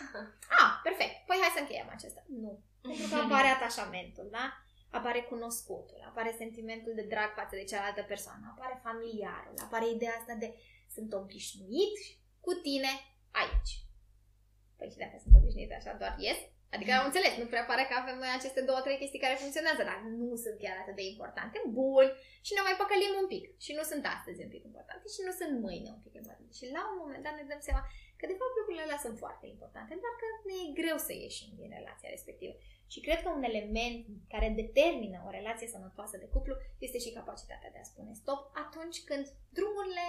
ah, perfect, păi hai să încheiem acesta. Nu. Pentru că apare atașamentul, da? Apare cunoscutul, apare sentimentul de drag față de cealaltă persoană, apare familiarul, apare ideea asta de sunt obișnuit cu tine aici. Păi și dacă sunt obișnuit așa doar ies, Adică am înțeles, nu prea pare că avem noi aceste două, trei chestii care funcționează, dar nu sunt chiar atât de importante. Bun. Și ne mai păcălim un pic. Și nu sunt astăzi un pic importante și nu sunt mâine un pic importante. Și la un moment dat ne dăm seama că de fapt lucrurile alea sunt foarte importante, dar că ne e greu să ieșim din relația respectivă. Și cred că un element care determină o relație sănătoasă de cuplu este și capacitatea de a spune stop atunci când drumurile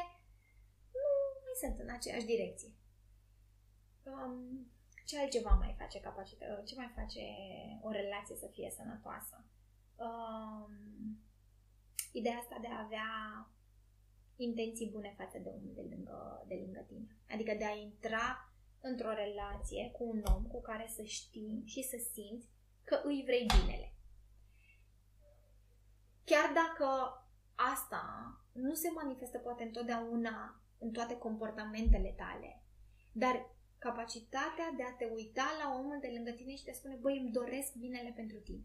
nu mai sunt în aceeași direcție. Um, ce altceva mai face capacitate, ce mai face o relație să fie sănătoasă? Um, ideea asta de a avea intenții bune față de omul de lângă, de lângă tine. Adică de a intra într-o relație cu un om cu care să știi și să simți că îi vrei binele. Chiar dacă asta nu se manifestă poate întotdeauna în toate comportamentele tale, dar capacitatea de a te uita la omul de lângă tine și de a spune, băi, îmi doresc binele pentru tine.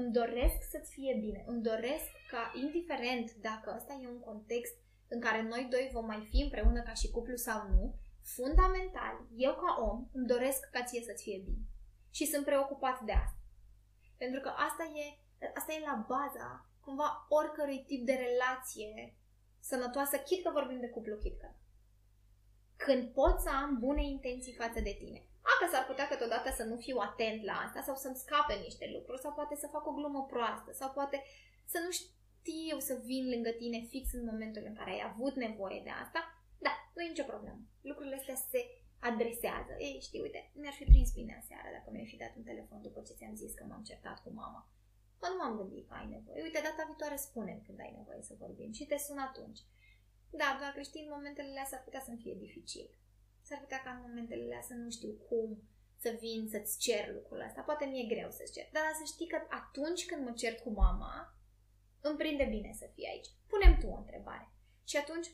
Îmi doresc să-ți fie bine. Îmi doresc ca, indiferent dacă ăsta e un context în care noi doi vom mai fi împreună ca și cuplu sau nu, fundamental, eu ca om îmi doresc ca ție să-ți fie bine. Și sunt preocupat de asta. Pentru că asta e, asta e la baza, cumva, oricărui tip de relație sănătoasă, chit că vorbim de cuplu, chit că când pot să am bune intenții față de tine. A, că s-ar putea câteodată să nu fiu atent la asta sau să-mi scape niște lucruri sau poate să fac o glumă proastă sau poate să nu știu să vin lângă tine fix în momentul în care ai avut nevoie de asta. Da, nu e nicio problemă. Lucrurile astea se adresează. Ei, știi, uite, mi-ar fi prins bine aseară dacă mi-ai fi dat un telefon după ce ți-am zis că m-am certat cu mama. Mă, nu m-am gândit că ai nevoie. Uite, data viitoare spune când ai nevoie să vorbim și te sun atunci. Da, doar că știi, în momentele alea s-ar putea să-mi fie dificil. S-ar putea ca în momentele alea să nu știu cum să vin să-ți cer lucrul ăsta. Poate mi-e greu să-ți cer. Dar să știi că atunci când mă cer cu mama, îmi prinde bine să fii aici. Punem tu o întrebare. Și atunci,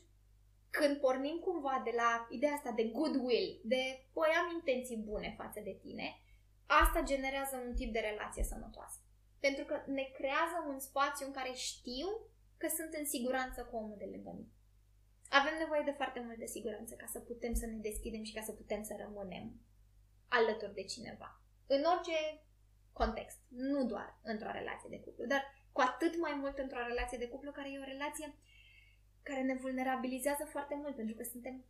când pornim cumva de la ideea asta de goodwill, de păi am intenții bune față de tine, asta generează un tip de relație sănătoasă. Pentru că ne creează un spațiu în care știu că sunt în siguranță cu omul de lângă mine. Avem nevoie de foarte multă siguranță ca să putem să ne deschidem și ca să putem să rămânem alături de cineva. În orice context, nu doar într-o relație de cuplu, dar cu atât mai mult într-o relație de cuplu care e o relație care ne vulnerabilizează foarte mult, pentru că suntem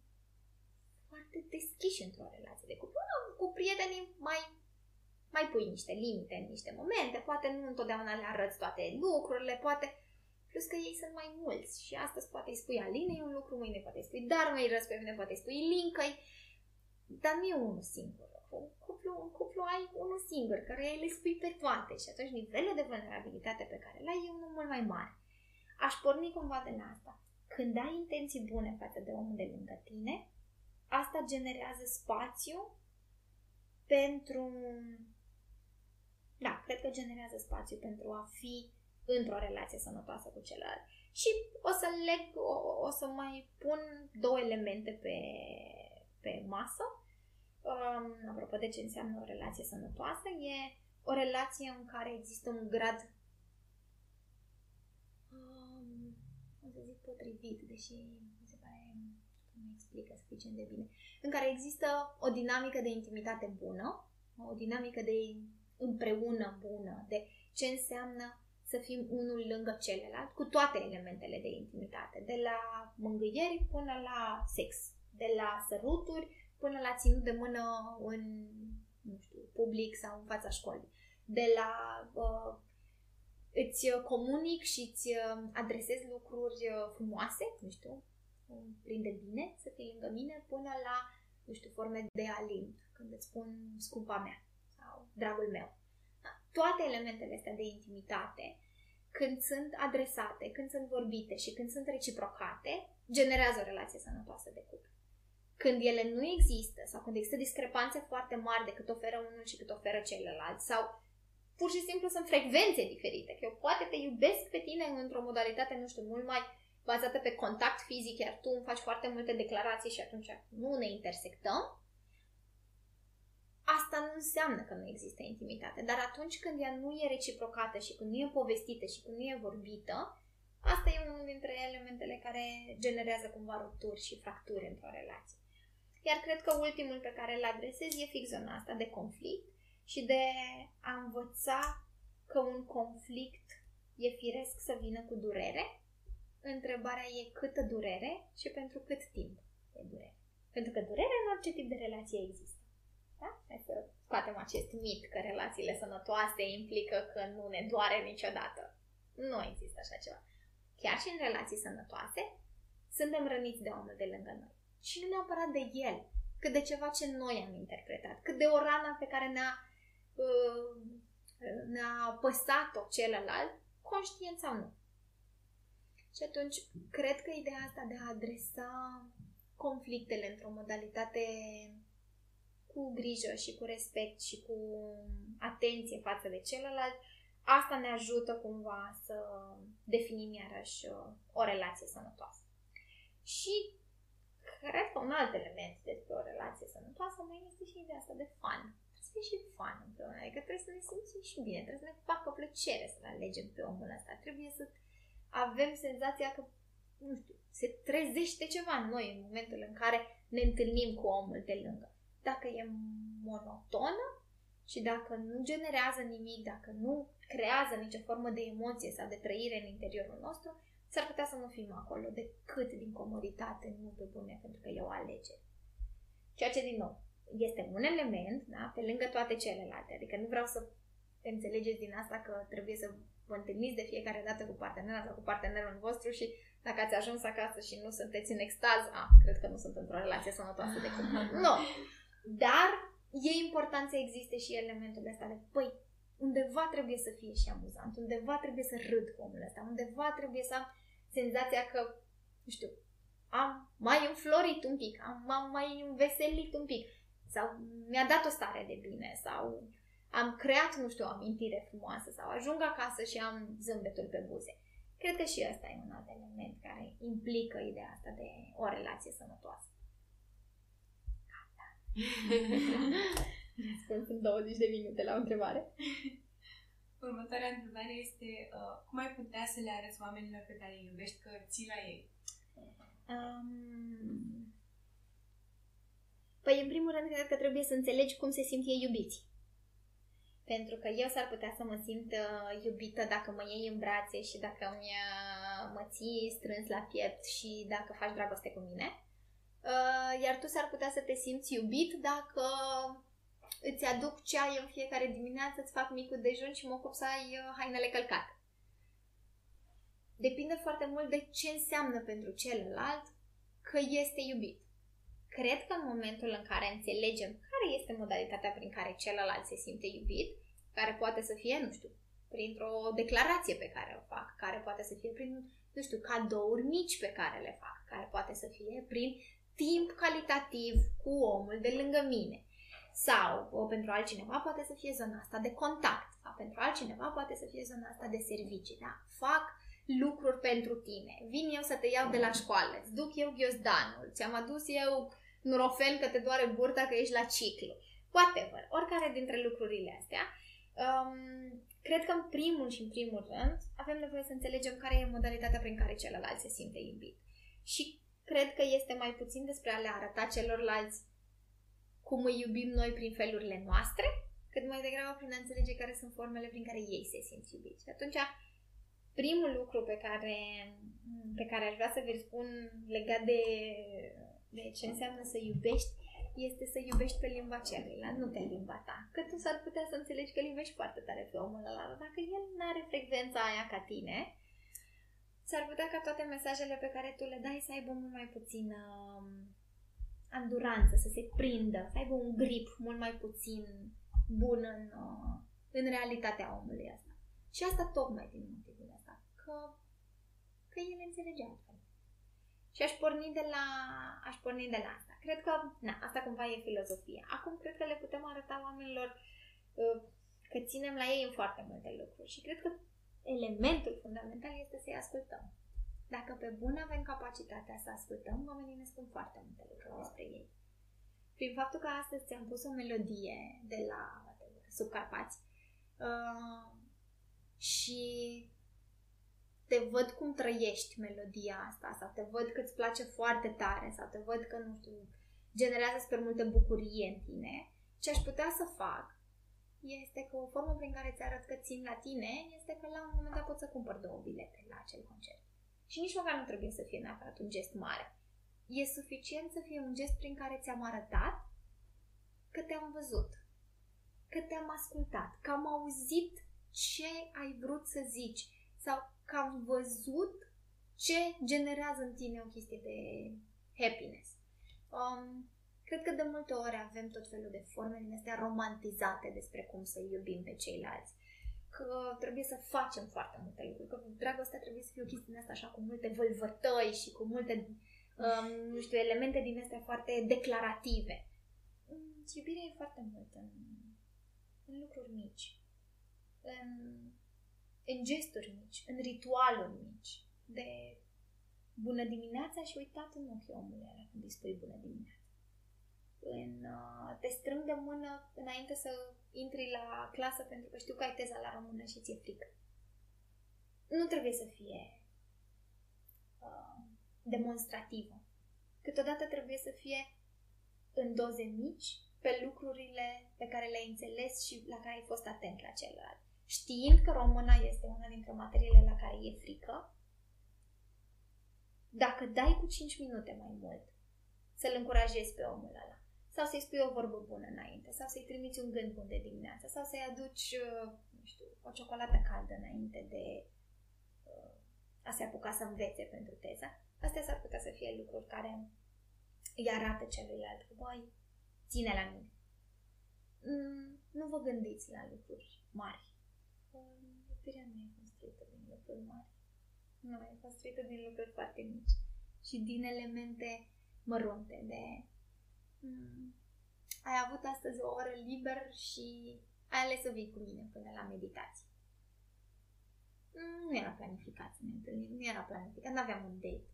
foarte deschiși într-o relație de cuplu. Cu prietenii mai, mai pui niște limite în niște momente, poate nu întotdeauna le arăți toate lucrurile, poate Plus că ei sunt mai mulți și astăzi poate îi spui Alinei un lucru, mâine poate îi spui Dar mai răs pe mine, poate îi spui Lincăi. Dar nu e unul singur. Un cuplu, un cuplu ai unul singur, care le spui pe toate și atunci nivelul de vulnerabilitate pe care l-ai e unul mult mai mare. Aș porni cumva de la asta. Când ai intenții bune față de omul de lângă tine, asta generează spațiu pentru... Da, cred că generează spațiu pentru a fi într-o relație sănătoasă cu celălalt. Și o să leg, o, o să mai pun două elemente pe, pe masă. Um, apropo de ce înseamnă o relație sănătoasă, e o relație în care există un grad um, o să zic potrivit, deși mi se pare nu mi explică suficient de bine, în care există o dinamică de intimitate bună, o dinamică de împreună bună, de ce înseamnă să fim unul lângă celălalt, cu toate elementele de intimitate, de la mângâieri până la sex, de la săruturi până la ținut de mână în nu știu, public sau în fața școlii, de la uh, îți comunic și îți uh, adresez lucruri uh, frumoase, nu știu, prinde bine să fii lângă mine, până la, nu știu, forme de alint, când îți spun scumpa mea sau dragul meu. Da, toate elementele astea de intimitate, când sunt adresate, când sunt vorbite și când sunt reciprocate, generează o relație sănătoasă de cuplu. Când ele nu există sau când există discrepanțe foarte mari de cât oferă unul și cât oferă celălalt sau pur și simplu sunt frecvențe diferite, că eu poate te iubesc pe tine într-o modalitate, nu știu, mult mai bazată pe contact fizic, iar tu îmi faci foarte multe declarații și atunci nu ne intersectăm, asta nu înseamnă că nu există intimitate. Dar atunci când ea nu e reciprocată și când nu e povestită și când nu e vorbită, asta e unul dintre elementele care generează cumva rupturi și fracturi într-o relație. Iar cred că ultimul pe care îl adresez e fix zona asta de conflict și de a învăța că un conflict e firesc să vină cu durere. Întrebarea e câtă durere și pentru cât timp e durere. Pentru că durere în orice tip de relație există. Da? Hai să scoatem acest mit că relațiile sănătoase implică că nu ne doare niciodată. Nu există așa ceva. Chiar și în relații sănătoase, suntem răniți de omul de lângă noi. Și nu neapărat de el, cât de ceva ce noi am interpretat, cât de o rană pe care ne-a, uh, ne-a păsat-o celălalt, conștient sau nu. Și atunci, cred că ideea asta de a adresa conflictele într-o modalitate cu grijă și cu respect și cu atenție față de celălalt, asta ne ajută cumva să definim iarăși uh, o relație sănătoasă. Și cred că un alt element despre o relație sănătoasă mai este și ideea asta de fun. Trebuie să fie și fun împreună, adică trebuie să ne simțim și bine, trebuie să ne facă plăcere să-l alegem pe omul ăsta, trebuie să avem senzația că, nu știu, se trezește ceva în noi în momentul în care ne întâlnim cu omul de lângă dacă e monotonă și dacă nu generează nimic, dacă nu creează nicio formă de emoție sau de trăire în interiorul nostru, s-ar putea să nu fim acolo decât din comoditate, nu pe bune, pentru că e o alegere. Ceea ce, din nou, este un element, da, pe lângă toate celelalte. Adică nu vreau să înțelegeți din asta că trebuie să vă întâlniți de fiecare dată cu partenera sau cu partenerul vostru și dacă ați ajuns acasă și nu sunteți în extaz, a, cred că nu sunt într-o relație sănătoasă de cuplu. Nu! Dar e important să existe și elementul ăsta de, păi, undeva trebuie să fie și amuzant, undeva trebuie să râd cu omul ăsta, undeva trebuie să am senzația că, nu știu, am mai înflorit un pic, am, am mai înveselit un pic, sau mi-a dat o stare de bine, sau am creat, nu știu, o amintire frumoasă, sau ajung acasă și am zâmbetul pe buze. Cred că și ăsta e un alt element care implică ideea asta de o relație sănătoasă. Răspuns în 20 de minute la o întrebare.
Următoarea întrebare este uh, cum ai putea să le arăți oamenilor pe care îi iubești că ții la ei? Um...
Păi, în primul rând, cred că trebuie să înțelegi cum se simt ei iubiți. Pentru că eu s-ar putea să mă simt uh, iubită dacă mă iei în brațe și dacă mi uh, mă ții strâns la piept și dacă faci dragoste cu mine. Uh, iar tu s-ar putea să te simți iubit dacă îți aduc ceai în fiecare dimineață, îți fac micul dejun și mă ocup să ai uh, hainele călcate. Depinde foarte mult de ce înseamnă pentru celălalt că este iubit. Cred că în momentul în care înțelegem care este modalitatea prin care celălalt se simte iubit, care poate să fie, nu știu, printr-o declarație pe care o fac, care poate să fie prin, nu știu, cadouri mici pe care le fac, care poate să fie prin timp calitativ cu omul de lângă mine. Sau o, pentru altcineva poate să fie zona asta de contact. Sau pentru altcineva poate să fie zona asta de servicii. Da? Fac lucruri pentru tine. Vin eu să te iau de la școală. Îți duc eu ghiozdanul. Ți-am adus eu nurofen că te doare burta că ești la ciclu. Whatever. Oricare dintre lucrurile astea. Um, cred că în primul și în primul rând avem nevoie să înțelegem care e modalitatea prin care celălalt se simte iubit. Și cred că este mai puțin despre a le arăta celorlalți cum îi iubim noi prin felurile noastre, cât mai degrabă prin a înțelege care sunt formele prin care ei se simt iubiți. Și atunci primul lucru pe care, pe care aș vrea să vi spun legat de, de ce înseamnă să iubești este să iubești pe limba celuilalt, nu pe limba ta. Că tu s-ar putea să înțelegi că îl iubești foarte tare pe omul ăla, dar dacă el nu are frecvența aia ca tine, s-ar putea ca toate mesajele pe care tu le dai să aibă mult mai puțină um, anduranță, să se prindă, să aibă un grip mult mai puțin bun în, uh, în realitatea omului ăsta. Și asta tocmai din motivul ăsta, că, că el înțelege altfel. Și aș porni de la, aș porni de la asta. Cred că, na, asta cumva e filozofia. Acum cred că le putem arăta oamenilor uh, că ținem la ei în foarte multe lucruri și cred că elementul fundamental este să-i ascultăm. Dacă pe bun avem capacitatea să ascultăm, oamenii ne spun foarte multe lucruri despre ei. Prin faptul că astăzi ți-am pus o melodie de la Subcarpați uh, și te văd cum trăiești melodia asta sau te văd că îți place foarte tare sau te văd că, nu știu, generează super multe bucurie în tine, ce aș putea să fac este că o formă prin care ți arăt că țin la tine este că la un moment dat pot să cumpăr două bilete la acel concert. Și nici măcar nu trebuie să fie neapărat un gest mare. E suficient să fie un gest prin care ți-am arătat că te-am văzut, că te-am ascultat, că am auzit ce ai vrut să zici sau că am văzut ce generează în tine o chestie de happiness. Um, cred că de multe ori avem tot felul de forme din astea romantizate despre cum să iubim pe ceilalți. Că trebuie să facem foarte multe lucruri, că dragostea trebuie să fie o chestie din asta așa cu multe vâlvătăi și cu multe, um, nu știu, elemente din astea foarte declarative. Mm, iubirea e foarte mult în, în lucruri mici. În în gesturi mici, în ritualuri mici, de bună dimineața și uitat în ochii omului ăla când îi spui bună dimineața. În, uh, te strâng de mână înainte să intri la clasă pentru că știu că ai teza la română și ți-e frică. Nu trebuie să fie uh, demonstrativă. Câteodată trebuie să fie în doze mici, pe lucrurile pe care le-ai înțeles și la care ai fost atent la celălalt știind că româna este una dintre materiile la care e frică, dacă dai cu 5 minute mai mult să-l încurajezi pe omul ăla, sau să-i spui o vorbă bună înainte, sau să-i trimiți un gând bun de dimineață, sau să-i aduci, uh, nu știu, o ciocolată caldă înainte de uh, a se apuca să învețe pentru teza, astea s-ar putea să fie lucruri care îi arată celuilalt că, băi, ține la mine. Mm, nu vă gândiți la lucruri mari iubirea nu e construită din lucruri mari. Nu, e construită din lucruri foarte mici și din elemente mărunte de mm, ai avut astăzi o oră liber și ai ales să vii cu mine până la meditație. Mm, nu era planificat să ne întâlnim, nu era planificat, nu aveam un date.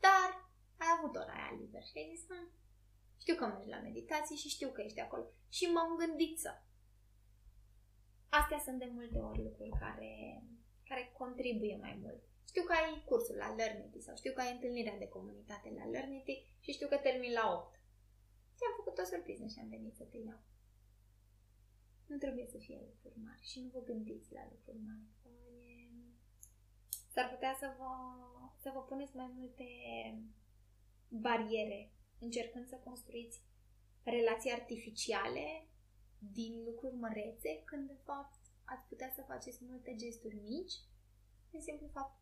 Dar ai avut ora aia liber și ai zis, hm, știu că mergi la meditație și știu că ești acolo. Și m-am gândit să Astea sunt de multe ori lucruri care, care contribuie mai mult. Știu că ai cursul la Learnity sau știu că ai întâlnirea de comunitate la Learnity și știu că termin la 8. Ți-am făcut o surpriză și am venit să te iau. Nu trebuie să fie lucruri mari și nu vă gândiți la lucruri mari. S-ar putea să vă, să vă puneți mai multe bariere încercând să construiți relații artificiale din lucruri mărețe, când de fapt ați putea să faceți multe gesturi mici, de simplu fapt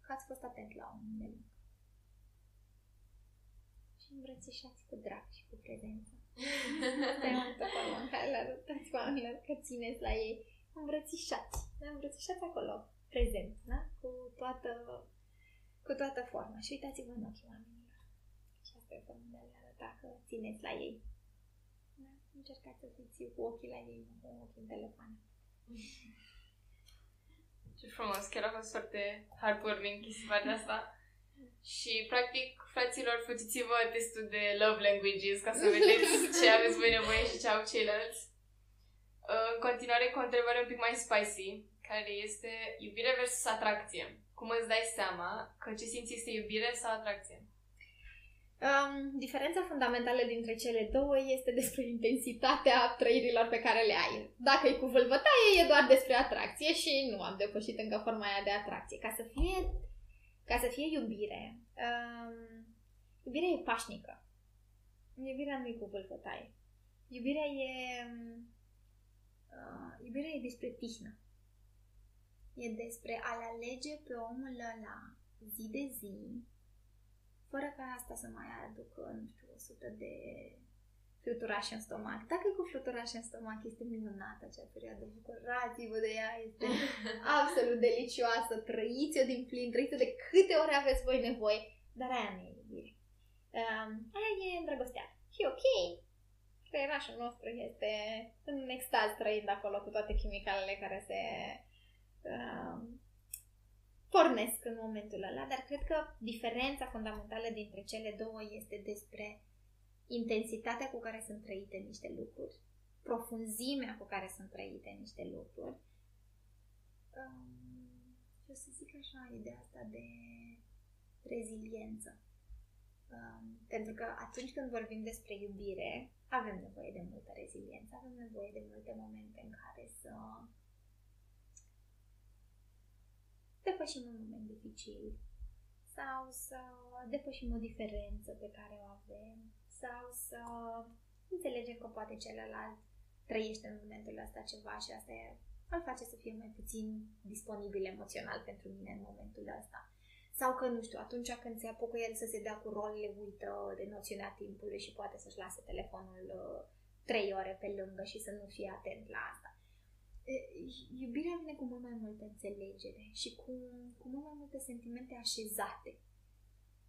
că ați fost atent la un de lucru. Și îmbrățișați cu drag și cu prezență. Asta e multă formă în care le arătați oamenilor că țineți la ei. Îmbrățișați. Da? Îmbrățișați acolo, prezent, da? Cu toată, cu toată forma. Și uitați-vă în ochii oamenilor. Și asta e forma de a le arăta că țineți la ei. Da? Încercați să fiți cu ochii la ei, nu cu ochii în telefon.
Ce frumos, chiar a fost foarte heartwarming chestia asta. Și, practic, fraților, faceți-vă testul de love languages ca să vedeți ce aveți voi nevoie și ce au ceilalți. În continuare, cu o întrebare un pic mai spicy, care este iubire versus atracție. Cum îți dai seama că ce simți este iubire sau atracție?
Um, diferența fundamentală dintre cele două este despre intensitatea trăirilor pe care le ai. Dacă e cu vâlvătaie, e doar despre atracție și nu am depășit încă forma aia de atracție. Ca să fie, ca să fie iubire, um, iubirea e pașnică. Iubirea nu e cu vâlvătaie. Iubirea e... Uh, iubirea e despre tihnă. E despre a-l alege pe omul ăla zi de zi, fără ca asta să mai aducă, nu știu, 100 de fluturași în stomac. Dacă e cu fluturași în stomac, este minunată acea perioadă. Bucurați-vă de ea, este absolut delicioasă. Trăiți-o din plin, trăiți-o de câte ori aveți voi nevoie. Dar aia nu e iubire. Um, aia e îndrăgostea. Și ok, creierașul nostru este în extaz trăind acolo cu toate chimicalele care se uh, pornesc în momentul ăla, dar cred că diferența fundamentală dintre cele două este despre intensitatea cu care sunt trăite niște lucruri, profunzimea cu care sunt trăite niște lucruri. Um, și o să zic așa, ideea asta de reziliență. Um, pentru că atunci când vorbim despre iubire, avem nevoie de multă reziliență, avem nevoie de multe momente în care să depășim un moment dificil sau să depășim o diferență pe care o avem sau să înțelegem că poate celălalt trăiește în momentul ăsta ceva și asta e, îl face să fie mai puțin disponibil emoțional pentru mine în momentul ăsta. Sau că, nu știu, atunci când se apucă el să se dea cu rolele, uită de noțiunea timpului și poate să-și lase telefonul uh, trei ore pe lângă și să nu fie atent la asta iubirea vine cu mult mai multă înțelegere și cu, cu mult mai multe sentimente așezate.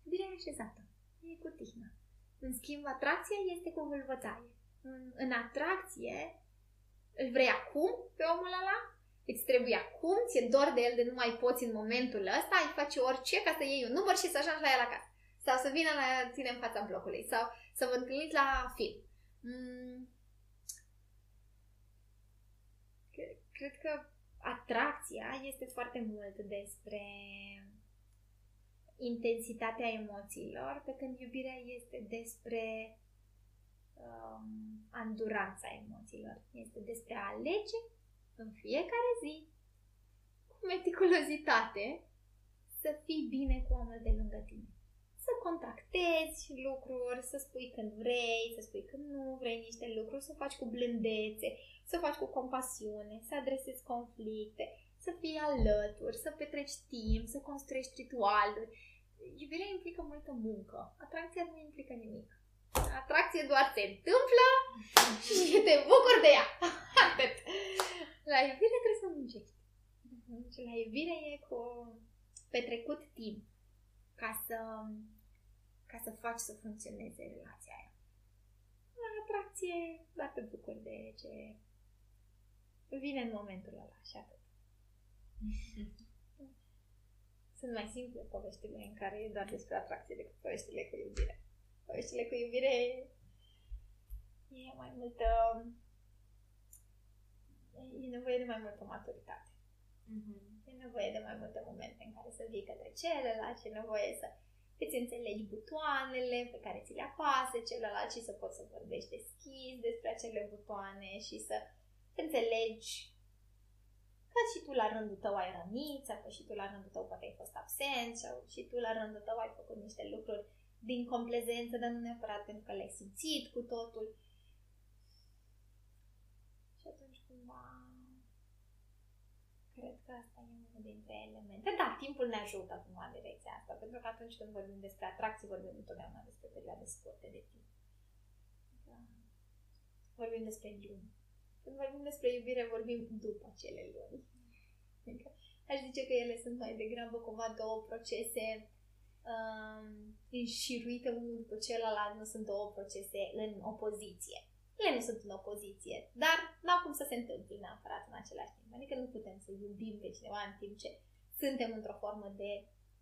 Iubirea e așezată, e cu tihnă. În schimb, atracția este cu vâlvătaie. În, în atracție, îl vrei acum pe omul ăla, îți trebuie acum, ți-e dor de el de nu mai poți în momentul ăsta, ai face orice ca să iei un număr și să ajungi la el acasă. Sau să vină la tine în fața blocului. Sau să vă întâlniți la film. Mm, cred că atracția este foarte mult despre intensitatea emoțiilor, pe când iubirea este despre um, anduranța emoțiilor. Este despre a alege în fiecare zi, cu meticulozitate, să fii bine cu omul de lângă tine. Să contactezi lucruri, să spui când vrei, să spui când nu vrei niște lucruri, să faci cu blândețe, să faci cu compasiune, să adresezi conflicte, să fii alături, să petreci timp, să construiești ritualuri. Iubirea implică multă muncă. Atracția nu implică nimic. Atracție doar se întâmplă și te bucuri de ea. Atât. La iubire trebuie să muncești. Și la iubire e cu petrecut timp ca să, ca să faci să funcționeze relația aia. La atracție doar te bucuri de ce vine în momentul ăla și atât. Sunt mai simple poveștile în care e doar despre atracție decât poveștile cu iubire. Poveștile cu iubire e mai multă... E nevoie de mai multă maturitate. Mm-hmm. E nevoie de mai multe momente în care să vii către celălalt, e nevoie să îți înțelegi butoanele pe care ți le apase celălalt și să poți să vorbești deschis despre acele butoane și să înțelegi că și tu la rândul tău ai rănit, sau că și tu la rândul tău poate ai fost absent, sau și tu la rândul tău ai făcut niște lucruri din complezență, dar nu neapărat pentru că le-ai simțit cu totul. Și atunci cumva cred că asta e unul dintre elemente. Da, timpul ne ajută acum în direcția asta, pentru că atunci când vorbim despre atracție, vorbim întotdeauna despre perioade scurte de timp. Da. Vorbim despre luni când vorbim despre iubire, vorbim după cele luni. Adică aș zice că ele sunt mai degrabă cumva două procese um, înșiruite unul după celălalt, nu sunt două procese în opoziție. Ele nu sunt în opoziție, dar n-au cum să se întâmple neapărat în același timp. Adică nu putem să iubim pe cineva în timp ce suntem într-o formă de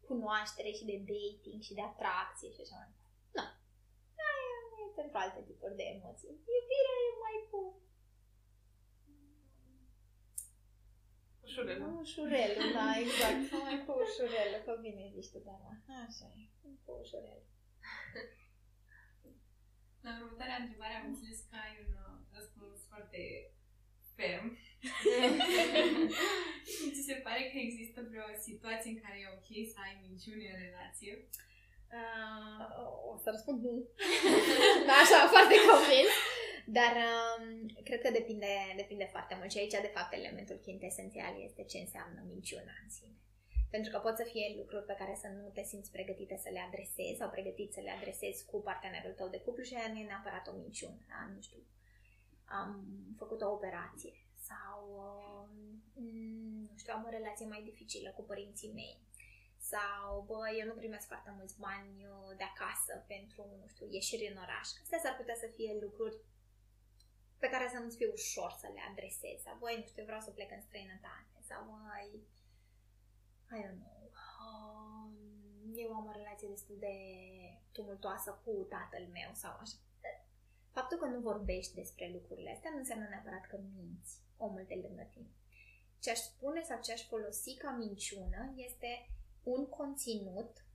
cunoaștere și de dating și de atracție și așa mai departe. Nu. Aia e pentru alte tipuri de emoții. Iubirea e mai cu
Ușurelul.
Ușurelul, da, exact. Mai cu ușurelul, că bine zici tu, Dana. Așa e, cu ușurelul.
La următoarea întrebare am înțeles că ai un uh, răspuns foarte ferm. și ți se pare că există vreo situație în care e ok să ai minciuni în relație?
Uh, o să răspund nu. da, așa, foarte convins. Dar um, cred că depinde, depinde foarte mult și aici, de fapt, elementul esențial este ce înseamnă minciuna în sine. Pentru că pot să fie lucruri pe care să nu te simți pregătite să le adresezi sau pregătit să le adresezi cu partenerul tău de cuplu și aia nu e neapărat o minciună, da? Nu știu, am făcut o operație sau, um, nu știu, am o relație mai dificilă cu părinții mei sau, bă, eu nu primesc foarte mulți bani uh, de acasă pentru, nu știu, ieșiri în oraș. Astea s-ar putea să fie lucruri pe care să nu-ți fie ușor să le adresezi. Sau, băi, nu știu, vreau să plec în străinătate. Sau, băi, I don't know. Um, eu am o relație destul de tumultoasă cu tatăl meu sau așa. Faptul că nu vorbești despre lucrurile astea nu înseamnă neapărat că minți omul de lângă tine. Ce aș spune sau ce aș folosi ca minciună este un conținut,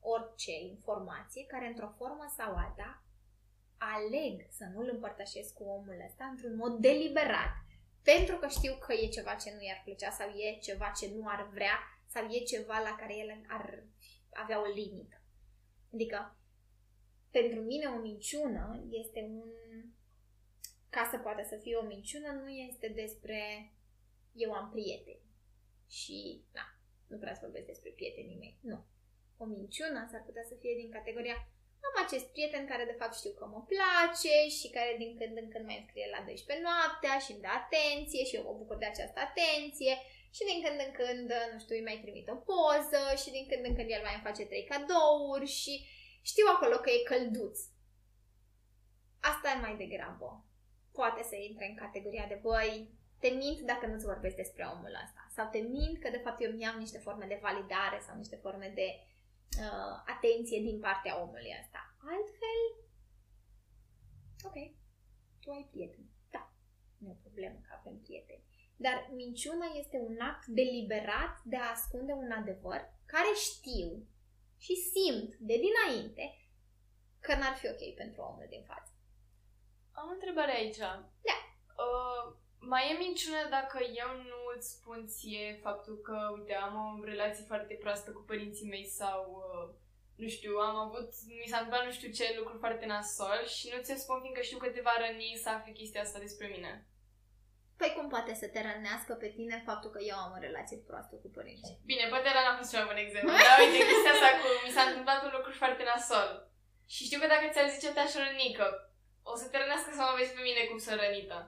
orice informație, care într-o formă sau alta aleg să nu-l împărtășesc cu omul ăsta într-un mod deliberat, pentru că știu că e ceva ce nu i-ar plăcea sau e ceva ce nu ar vrea sau e ceva la care el ar avea o limită. Adică, pentru mine o minciună este un... Ca să poată să fie o minciună, nu este despre eu am prieteni și, na, nu prea să vorbesc despre prietenii mei. Nu. O minciună s-ar putea să fie din categoria am acest prieten care de fapt știu că mă place și care din când în când mai scrie la 12 noaptea și îmi dă atenție și eu mă bucur de această atenție și din când în când, nu știu, îi mai trimit o poză și din când în când el mai îmi face trei cadouri și știu acolo că e călduț. Asta e mai degrabă. Poate să intre în categoria de, băi, te mint dacă nu-ți vorbesc despre omul ăsta. Sau te mint că de fapt eu mi-am niște forme de validare sau niște forme de uh, atenție din partea omului ăsta. Altfel, ok, tu ai prieteni. Da, nu e o problemă că avem prieteni. Dar minciuna este un act deliberat de a ascunde un adevăr care știu și simt de dinainte că n-ar fi ok pentru omul din față.
Am o întrebare aici.
Da.
Uh, mai e minciună dacă eu nu îți spun ție faptul că, uite, am o relație foarte proastă cu părinții mei sau, uh, nu știu, am avut, mi s-a întâmplat nu știu ce lucru foarte nasol și nu ți-o spun fiindcă știu că te va răni să afli chestia asta despre mine.
Păi cum poate să te rănească pe tine faptul că eu am o relație proastă cu părinții?
Bine, poate ăla n-a fost cel mai bun exemplu, dar uite, chestia asta cu mi s-a întâmplat un lucru foarte nasol. Și știu că dacă ți-ar zice te-aș răni, că o să te rănească să mă vezi pe mine cum sunt rănită.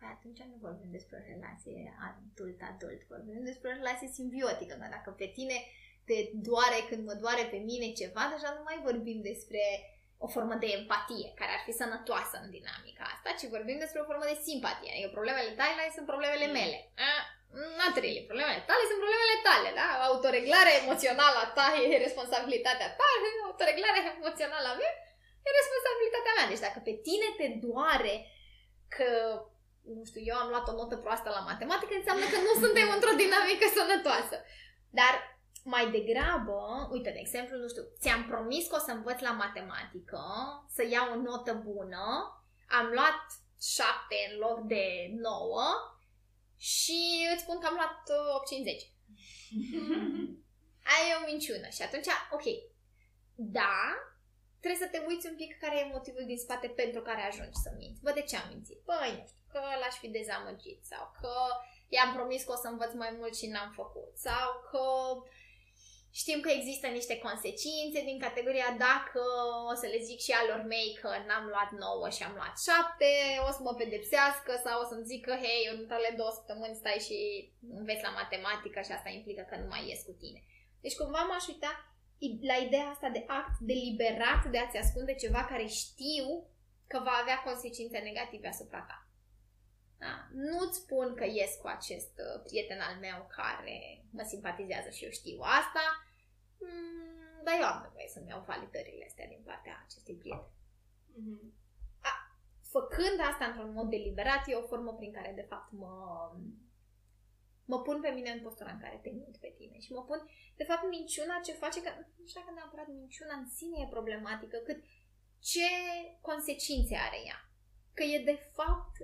Păi atunci nu vorbim despre o relație adult-adult, vorbim despre o relație simbiotică. Că dacă pe tine te doare când mă doare pe mine ceva, deja nu mai vorbim despre o formă de empatie care ar fi sănătoasă în dinamica asta, ci vorbim despre o formă de simpatie. Adică problemele tale sunt problemele mm. mele. Not really. Problemele tale sunt problemele tale, da? Autoreglarea emoțională a ta e responsabilitatea ta, autoreglarea emoțională a mea e responsabilitatea mea. Deci dacă pe tine te doare că nu știu, eu am luat o notă proastă la matematică, înseamnă că nu suntem într-o dinamică sănătoasă. Dar mai degrabă, uite, de exemplu, nu știu, ți-am promis că o să învăț la matematică, să iau o notă bună, am luat 7 în loc de 9 și îți spun că am luat 850. Aia e o minciună. Și atunci, ok, da, trebuie să te uiți un pic care e motivul din spate pentru care ajungi să minți. Bă, de ce am mințit? Băi, nu știu, că l-aș fi dezamăgit sau că i-am promis că o să învăț mai mult și n-am făcut sau că știm că există niște consecințe din categoria dacă o să le zic și alor mei că n-am luat 9 și am luat 7, o să mă pedepsească sau o să-mi zic că, hei, următoarele două săptămâni stai și înveți la matematică și asta implică că nu mai ies cu tine. Deci cumva m-aș uita la ideea asta de act deliberat de a-ți ascunde ceva care știu că va avea consecințe negative asupra ta. Da? Nu-ți spun că ies cu acest uh, prieten al meu care mă simpatizează și eu știu asta, mm, dar eu am nevoie să-mi iau validările astea din partea acestui prieten. Mm-hmm. A, făcând asta într-un mod deliberat, e o formă prin care, de fapt, mă, mă pun pe mine în postura în care te mint pe tine și mă pun, de fapt, minciuna ce face că, nu știu dacă neapărat minciuna în sine e problematică, cât ce consecințe are ea. Că e de fapt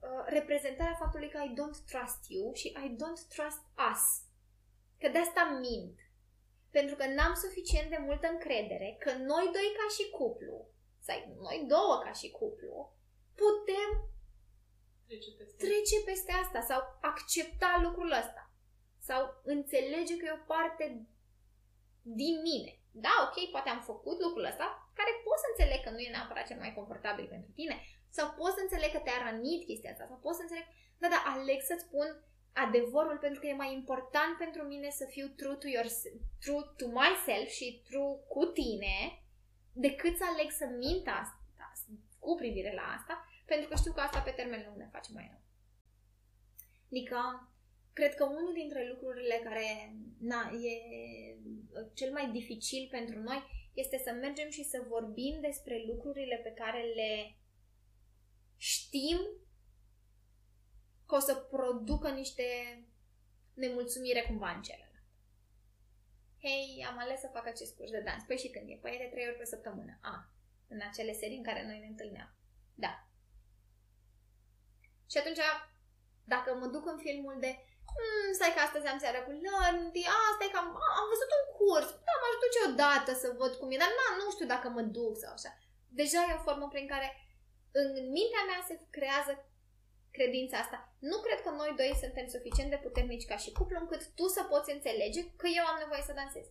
uh, reprezentarea faptului că I don't trust you și I don't trust us. Că de asta mint. Pentru că n-am suficient de multă încredere că noi doi ca și cuplu, sau noi două ca și cuplu, putem
Trece peste.
trece peste asta sau accepta lucrul ăsta. Sau înțelege că e o parte din mine. Da, ok, poate am făcut lucrul ăsta, care pot să înțeleg că nu e neapărat cel mai confortabil pentru tine, sau pot să înțeleg că te-a rănit chestia asta, sau pot să înțeleg, da, da, aleg să-ți spun adevărul pentru că e mai important pentru mine să fiu true to, your, true to myself și true cu tine decât să aleg să mint asta cu privire la asta, pentru că știu că asta pe termen lung ne face mai rău. Adică, cred că unul dintre lucrurile care na, e cel mai dificil pentru noi este să mergem și să vorbim despre lucrurile pe care le știm că o să producă niște nemulțumire cumva în celălalt. Hei, am ales să fac acest curs de dans. Păi și când e? Păi e de trei ori pe săptămână. A, în acele serii în care noi ne întâlneam. Da. Și atunci, dacă mă duc în filmul de mm, stai că astăzi am seara cu Landy, asta e că am, am văzut un curs, da, m-aș duce odată să văd cum e, dar na, nu știu dacă mă duc sau așa. Deja e o formă prin care în mintea mea se creează credința asta. Nu cred că noi doi suntem suficient de puternici ca și cuplu încât tu să poți înțelege că eu am nevoie să dansez.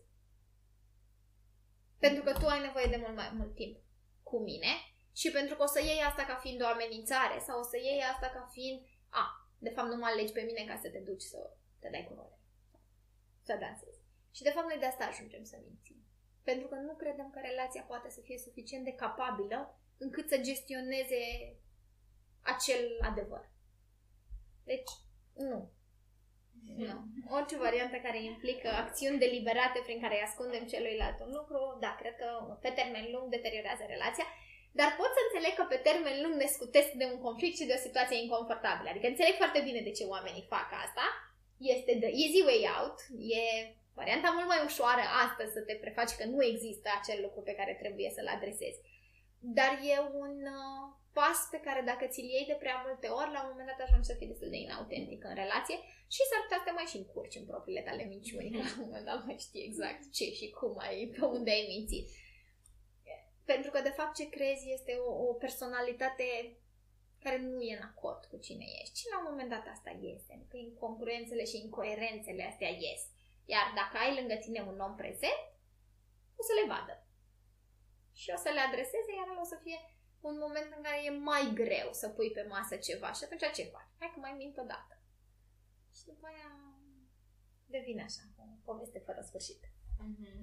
Pentru că tu ai nevoie de mult mai mult timp cu mine și pentru că o să iei asta ca fiind o amenințare sau o să iei asta ca fiind a, de fapt nu mă alegi pe mine ca să te duci să te dai cu role. Să dansezi. Și de fapt noi de asta ajungem să mințim. Pentru că nu credem că relația poate să fie suficient de capabilă încât să gestioneze acel adevăr. Deci, nu. Nu. Orice variantă care implică acțiuni deliberate prin care îi ascundem celuilalt un lucru, da, cred că pe termen lung deteriorează relația dar pot să înțeleg că pe termen lung ne scutesc de un conflict și de o situație inconfortabilă. Adică înțeleg foarte bine de ce oamenii fac asta. Este the easy way out, e varianta mult mai ușoară astăzi să te prefaci că nu există acel lucru pe care trebuie să-l adresezi. Dar e un uh, pas pe care dacă ți-l iei de prea multe ori, la un moment dat ajungi să fii destul de inautentic în relație și s-ar putea să te mai și încurci în propriile tale minciuni, că la un moment dat mai știi exact ce și cum ai, pe unde ai mințit. Pentru că, de fapt, ce crezi este o, o personalitate care nu e în acord cu cine ești. Și la un moment dat asta iese. Adică incongruențele și incoerențele astea ies. Iar dacă ai lângă tine un om prezent, o să le vadă. Și o să le adreseze, iar o să fie un moment în care e mai greu să pui pe masă ceva. Și atunci ce faci? Hai că mai mint o dată. Și după aia devine așa, o poveste fără sfârșit.
Mm-hmm.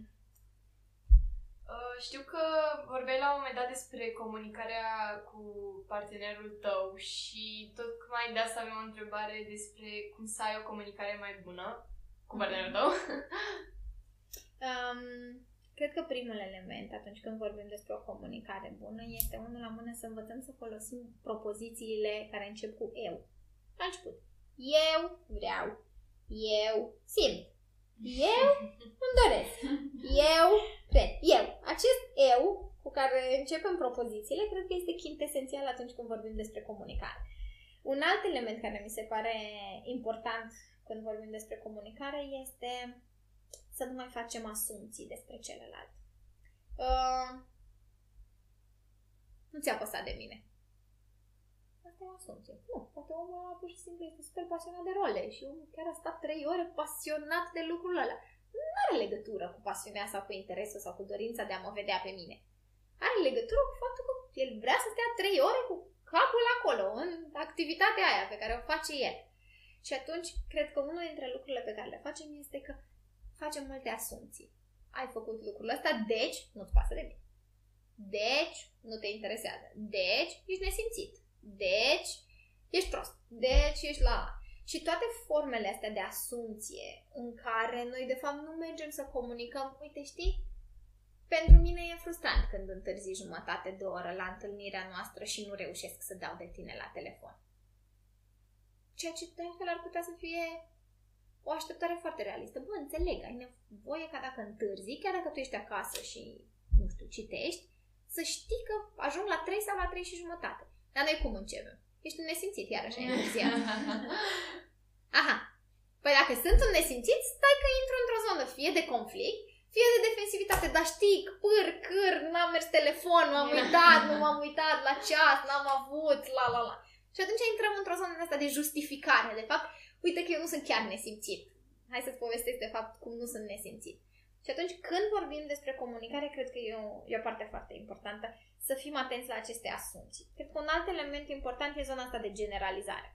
Uh, știu că vorbeai la un moment dat despre comunicarea cu partenerul tău și tocmai de asta avem o întrebare despre cum să ai o comunicare mai bună cu mhm. partenerul tău.
um, cred că primul element atunci când vorbim despre o comunicare bună este unul la mână să învățăm să folosim propozițiile care încep cu eu. La început. Eu vreau. Eu simt. Eu îmi doresc. Eu cred. Eu. Acest eu cu care începem propozițiile cred că este esențial atunci când vorbim despre comunicare. Un alt element care mi se pare important când vorbim despre comunicare este să nu mai facem asumții despre celălalt. Uh, nu ți-a păsat de mine. Asta e o asumție. Nu, poate omul ăla pur și simplu este super pasionat de role și omul chiar a stat trei ore pasionat de lucrul ăla. Nu are legătură cu pasiunea sau cu interesul sau cu dorința de a mă vedea pe mine. Are legătură cu faptul că el vrea să stea trei ore cu capul acolo, în activitatea aia pe care o face el. Și atunci, cred că unul dintre lucrurile pe care le facem este că facem multe asumții. Ai făcut lucrul ăsta, deci nu-ți pasă de mine. Deci, nu te interesează. Deci, ești nesimțit. Deci, ești prost. Deci, ești la... Și toate formele astea de asumție în care noi, de fapt, nu mergem să comunicăm, uite, știi, pentru mine e frustrant când întârzi jumătate de oră la întâlnirea noastră și nu reușesc să dau de tine la telefon. Ceea ce de altfel ar putea să fie o așteptare foarte realistă. Bă, înțeleg, ai nevoie ca dacă întârzi, chiar dacă tu ești acasă și, nu știu, citești, să știi că ajung la 3 sau la 3 și jumătate. Dar noi cum începem? Ești un nesimțit, iarăși ai întârziat. Aha. Păi dacă sunt un nesimțit, stai că intru într-o zonă fie de conflict, fie de defensivitate, dar știi, pâr, câr, n-am mers telefon, m-am uitat, nu m-am uitat la ceas, n-am avut, la la la. Și atunci intrăm într-o zonă de asta de justificare, de fapt, uite că eu nu sunt chiar nesimțit. Hai să-ți povestesc de fapt cum nu sunt nesimțit. Și atunci când vorbim despre comunicare, cred că e o, e o parte foarte importantă să fim atenți la aceste asumții. Cred că un alt element important e zona asta de generalizare.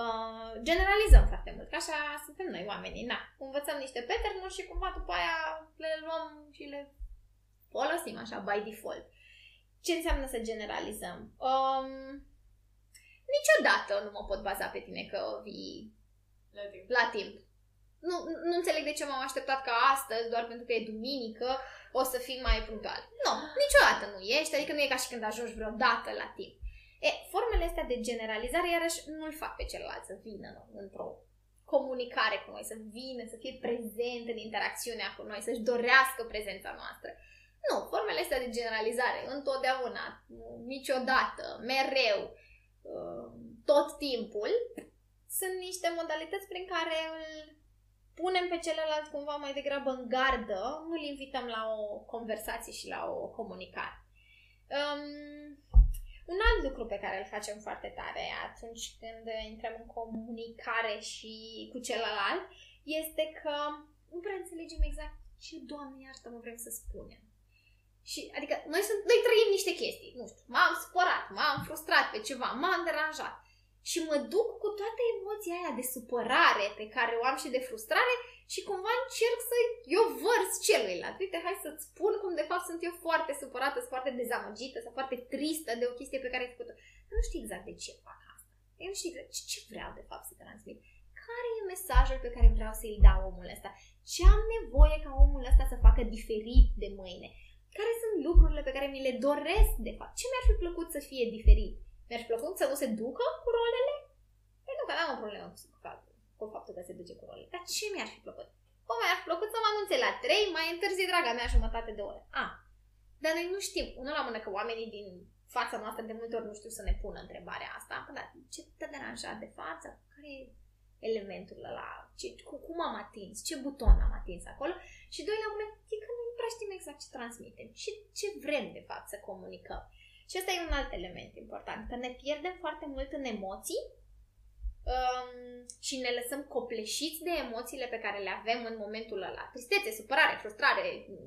Uh, generalizăm foarte mult, că așa suntem noi oamenii, na. Învățăm niște pattern și cumva după aia le luăm și le folosim așa by default. Ce înseamnă să generalizăm? Um, niciodată nu mă pot baza pe tine că vii
La timp.
la timp. Nu, nu înțeleg de ce m-am așteptat ca astăzi, doar pentru că e duminică, o să fim mai punctual. Nu, niciodată nu ești, adică nu e ca și când ajungi vreodată la timp. E, formele astea de generalizare, iarăși, nu-l fac pe celălalt să vină nu, într-o comunicare cu noi, să vină, să fie prezent în interacțiunea cu noi, să-și dorească prezența noastră. Nu, formele astea de generalizare, întotdeauna, niciodată, mereu, uh, tot timpul, sunt niște modalități prin care îl punem pe celălalt cumva mai degrabă în gardă, nu îl invităm la o conversație și la o comunicare. Um, un alt lucru pe care îl facem foarte tare atunci când intrăm în comunicare și cu celălalt este că nu prea înțelegem exact ce, Doamne iartă, mă vrem să spunem. Și, adică, noi, sunt, noi trăim niște chestii, nu știu, m-am spărat, m-am frustrat pe ceva, m-am deranjat. Și mă duc cu toată emoția aia de supărare pe care o am și de frustrare și cumva încerc să eu vărs celuilalt. Uite, hai să-ți spun cum de fapt sunt eu foarte supărată, sunt foarte dezamăgită sau foarte tristă de o chestie pe care ai făcut-o. Dar nu știu exact de ce fac asta. Eu nu știu exact ce, ce vreau de fapt să transmit. Care e mesajul pe care vreau să-i dau omul ăsta? Ce am nevoie ca omul ăsta să facă diferit de mâine? Care sunt lucrurile pe care mi le doresc de fapt? Ce mi-ar fi plăcut să fie diferit? Mi-ar fi plăcut să nu se ducă cu rolele? Pentru că n-am o problemă cu faptul, cu faptul că se duce cu rolele. Dar ce mi-ar fi plăcut? O, mi-ar fi plăcut să mă anunțe la 3, mai întârzi, draga mea, jumătate de oră. A, dar noi nu știm. Unul la mână că oamenii din fața noastră de multe ori nu știu să ne pună întrebarea asta. Păi, dar ce te deranja de față? Care e elementul ăla? Ce, cu, cum am atins? Ce buton am atins acolo? Și doi la mână, e că nu prea știm exact ce transmitem și ce vrem de fapt să comunicăm. Și ăsta e un alt element important, că ne pierdem foarte mult în emoții um, și ne lăsăm copleșiți de emoțiile pe care le avem în momentul ăla. Tristețe, supărare, frustrare,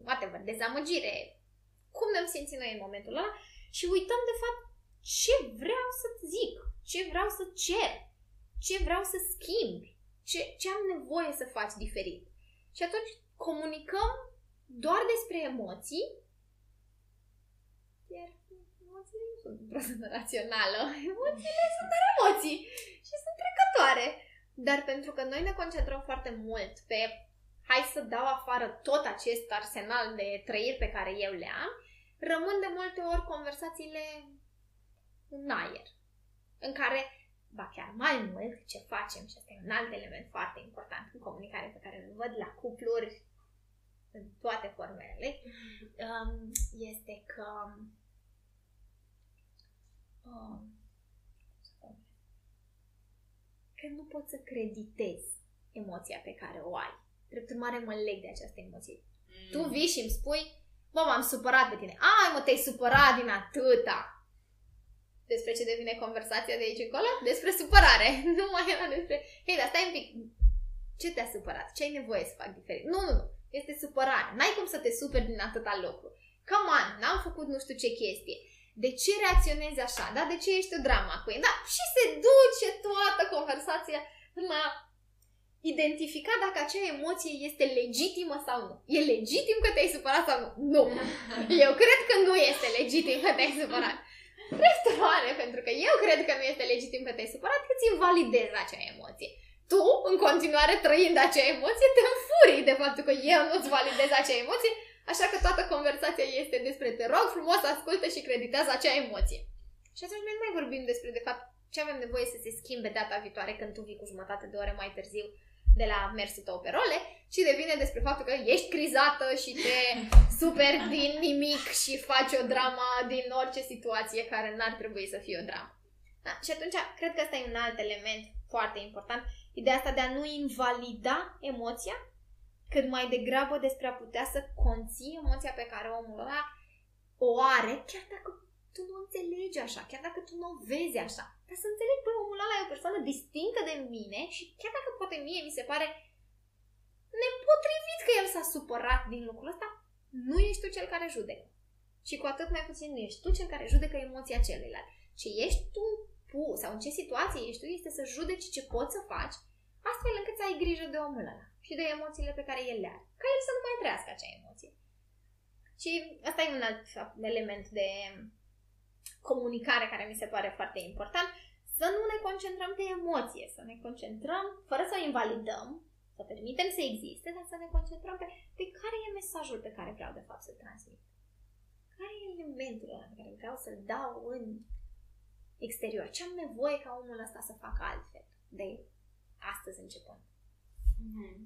whatever, dezamăgire, cum ne-am simțit noi în momentul ăla și uităm de fapt ce vreau să zic, ce vreau să cer, ce vreau să schimb, ce, ce am nevoie să faci diferit. Și atunci comunicăm doar despre emoții, iar emoțiile nu sunt într-o zonă rațională. Emoțiile sunt doar emoții și sunt trecătoare. Dar pentru că noi ne concentrăm foarte mult pe hai să dau afară tot acest arsenal de trăiri pe care eu le am, rămân de multe ori conversațiile în aer, în care, ba chiar mai mult, ce facem, și asta e un alt element foarte important în comunicare pe care îl văd la cupluri în toate formele, um, este că um, că nu poți să creditezi emoția pe care o ai. Drept urmare, mă leg de această emoție. Mm. Tu vii și îmi spui, bă, m-am supărat pe tine. Ai, mă, te-ai supărat din atâta. Despre ce devine conversația de aici încolo? Despre supărare. Nu mai era despre... Hei, dar stai un pic. Ce te-a supărat? Ce ai nevoie să fac diferit? Nu, nu, nu. Este supărare. N-ai cum să te superi din atâta lucru. Come on, n-am făcut nu știu ce chestie. De ce reacționezi așa? Da? De ce ești o drama cu ei? Da? Și se duce toată conversația la identifica dacă acea emoție este legitimă sau nu. E legitim că te-ai supărat sau nu? Nu. Eu cred că nu este legitim că te-ai supărat. Restaurare, pentru că eu cred că nu este legitim că te-ai supărat, că ți invalidezi acea emoție. Tu, în continuare trăind acea emoție, te înfurii de faptul că eu nu-ți validez acea emoție, așa că toată conversația este despre te rog frumos, ascultă și creditează acea emoție. Și atunci noi nu mai vorbim despre, de fapt, ce avem nevoie să se schimbe data viitoare când tu vii cu jumătate de oră mai târziu de la mersul tău pe role, ci devine despre faptul că ești crizată și te super din nimic și faci o drama din orice situație care n-ar trebui să fie o dramă. Da, și atunci, cred că ăsta e un alt element foarte important, ideea asta de a nu invalida emoția, cât mai degrabă despre a putea să conții emoția pe care omul ăla o are, chiar dacă tu nu înțelegi așa, chiar dacă tu nu o vezi așa. Dar să înțeleg, bă, omul ăla e o persoană distinctă de mine și chiar dacă poate mie mi se pare nepotrivit că el s-a supărat din lucrul ăsta, nu ești tu cel care judecă. Și cu atât mai puțin nu ești tu cel care judecă emoția celuilalt. Ce ești tu pu, sau în ce situație ești tu, este să judeci ce poți să faci, astfel încât să ai grijă de omul ăla și de emoțiile pe care el le are. Ca el să nu mai trăiască acea emoție. Și asta e un alt element de comunicare care mi se pare foarte important, să nu ne concentrăm pe emoție, să ne concentrăm, fără să o invalidăm, să permitem să existe, dar să ne concentrăm pe, pe care e mesajul pe care vreau de fapt să-l transmit. Care e elementul ăla pe care vreau să-l dau în exterior? Ce am nevoie ca omul ăsta să facă altfel de astăzi începând? Mm-hmm.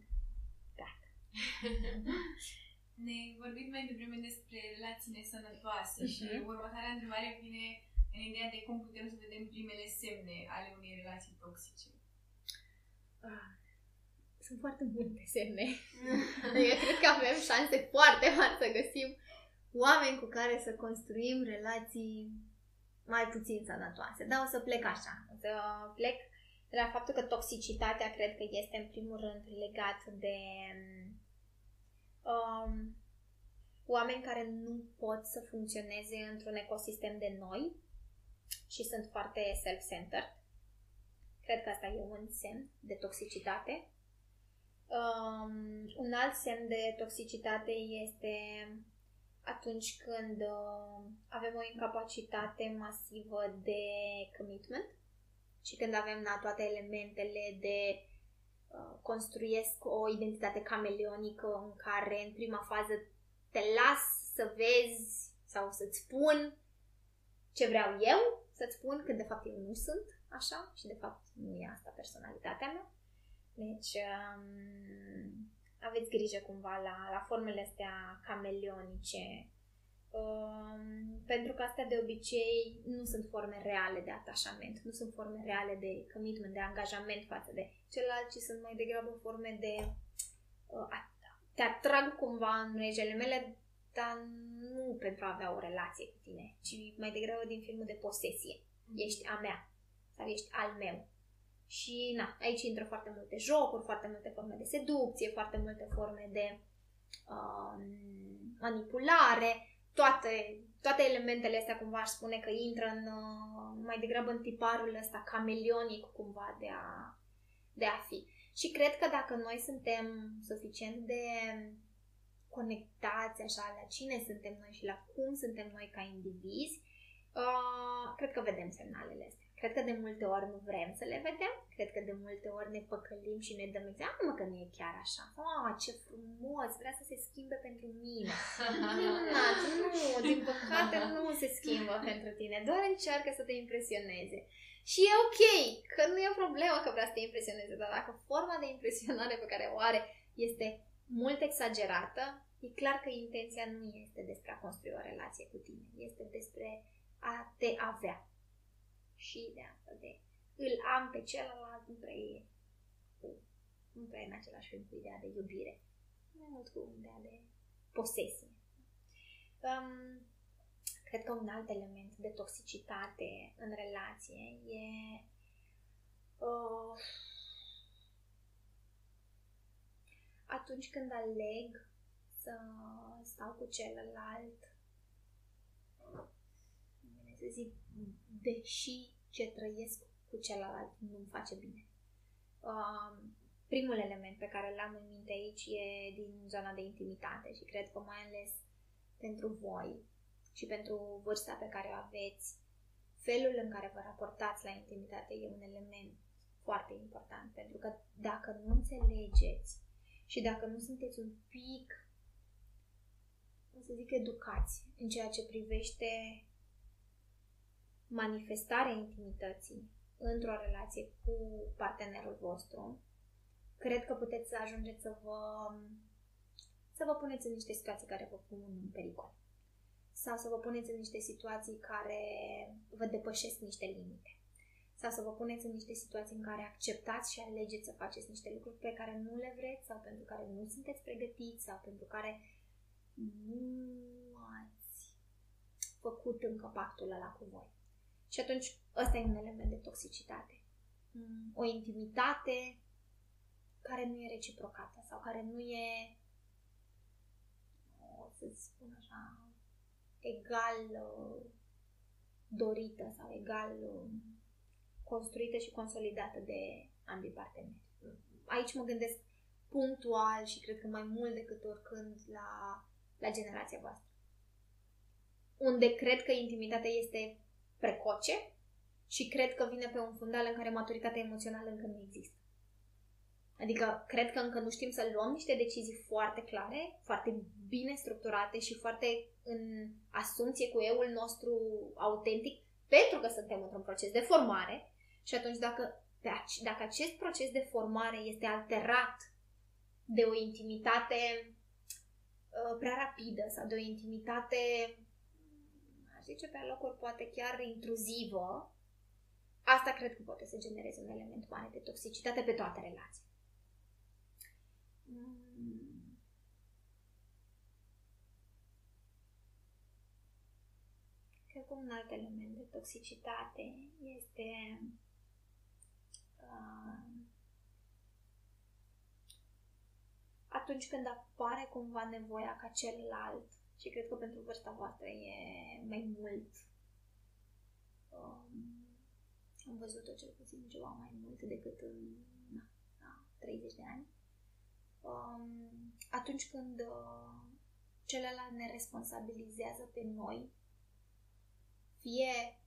Gata.
Ne vorbit mai devreme despre relații nesănătoase uh-huh. și mhm. următoarea întrebare vine în ideea de cum putem să vedem primele semne ale unei relații toxice.
Ah, sunt foarte multe semne. Eu cred că avem șanse foarte mari să găsim oameni cu care să construim relații mai puțin sănătoase. Dar o să plec așa. O să plec de la faptul că toxicitatea cred că este în primul rând legat de um, oameni care nu pot să funcționeze într-un ecosistem de noi și sunt foarte self-centered. Cred că asta e un semn de toxicitate. Um, un alt semn de toxicitate este atunci când uh, avem o incapacitate masivă de commitment și când avem na, toate elementele de Uh, construiesc o identitate cameleonică în care în prima fază te las să vezi sau să-ți spun ce vreau eu, să-ți spun că de fapt eu nu sunt așa și de fapt nu e asta personalitatea mea. Deci um, aveți grijă cumva la, la formele astea cameleonice Um, pentru că astea de obicei nu sunt forme reale de atașament, nu sunt forme reale de commitment, de angajament față de celălalt, ci sunt mai degrabă forme de uh, te atrag cumva în regele mele, dar nu pentru a avea o relație cu tine, ci mai degrabă din filmul de posesie. Mm. Ești a mea sau ești al meu. Și na, aici intră foarte multe jocuri, foarte multe forme de seducție, foarte multe forme de uh, manipulare, toate, toate elementele astea cumva aș spune că intră în, uh, mai degrabă în tiparul ăsta cameleonic cumva de a, de a fi. Și cred că dacă noi suntem suficient de conectați așa la cine suntem noi și la cum suntem noi ca indivizi, uh, cred că vedem semnalele astea. Cred că de multe ori nu vrem să le vedem, cred că de multe ori ne păcălim și ne dăm examen, mă că nu e chiar așa. Ah, ce frumos, vrea să se schimbe pentru mine. Minunat, nu, din păcate nu se schimbă pentru tine, doar încearcă să te impresioneze. Și e ok, că nu e o problemă că vrea să te impresioneze, dar dacă forma de impresionare pe care o are este mult exagerată, e clar că intenția nu este despre a construi o relație cu tine, este despre a te avea și de asta de îl am pe celălalt, nu prea e nu prea e în același fel cu ideea de iubire. Mai mult cu ideea de posesie. Um, cred că un alt element de toxicitate în relație e uh, atunci când aleg să stau cu celălalt să zic, deși ce trăiesc cu celălalt nu-mi face bine. Uh, primul element pe care l-am în minte aici e din zona de intimitate și cred că mai ales pentru voi și pentru vârsta pe care o aveți, felul în care vă raportați la intimitate e un element foarte important, pentru că dacă nu înțelegeți și dacă nu sunteți un pic, o să zic, educați în ceea ce privește manifestarea intimității într-o relație cu partenerul vostru, cred că puteți să ajungeți să vă, să vă puneți în niște situații care vă pun în pericol. Sau să vă puneți în niște situații care vă depășesc niște limite. Sau să vă puneți în niște situații în care acceptați și alegeți să faceți niște lucruri pe care nu le vreți sau pentru care nu sunteți pregătiți sau pentru care nu ați făcut încă pactul ăla cu voi. Și atunci ăsta e un element de toxicitate. Mm, o intimitate care nu e reciprocată sau care nu e, o să spun așa, egal uh, dorită sau egal uh, construită și consolidată de ambii parteneri. Aici mă gândesc punctual și cred că mai mult decât oricând la, la generația voastră. Unde cred că intimitatea este precoce și cred că vine pe un fundal în care maturitatea emoțională încă nu există. Adică cred că încă nu știm să luăm niște decizii foarte clare, foarte bine structurate și foarte în asumție cu eul nostru autentic, pentru că suntem într-un proces de formare și atunci dacă, dacă acest proces de formare este alterat de o intimitate uh, prea rapidă sau de o intimitate, aș zice pe locuri poate chiar intruzivă, asta cred că poate să genereze un element mare de toxicitate pe toate relațiile. Mm. Cred că un alt element de toxicitate este uh, atunci când apare cumva nevoia ca celălalt și cred că pentru vârsta voastră e mai mult um, am văzut-o cel puțin ceva mai mult decât în na, na, 30 de ani. Um, atunci când uh, celălalt ne responsabilizează pe noi, fie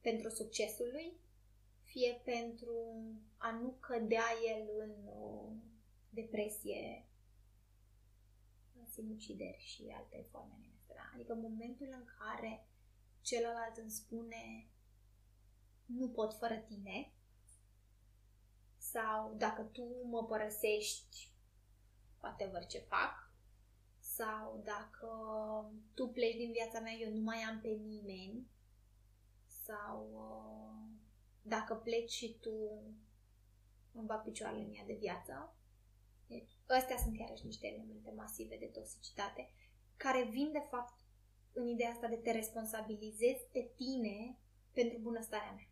pentru succesul lui, fie pentru a nu cădea el în o depresie, sinucideri și alte forme de Adică în momentul în care celălalt îmi spune nu pot fără tine sau dacă tu mă părăsești whatever ce fac, sau dacă tu pleci din viața mea, eu nu mai am pe nimeni, sau uh, dacă pleci și tu îmi bag picioarele în ea de viață. Deci, astea sunt iarăși niște elemente masive de toxicitate care vin de fapt în ideea asta de te responsabilizezi pe tine pentru bunăstarea mea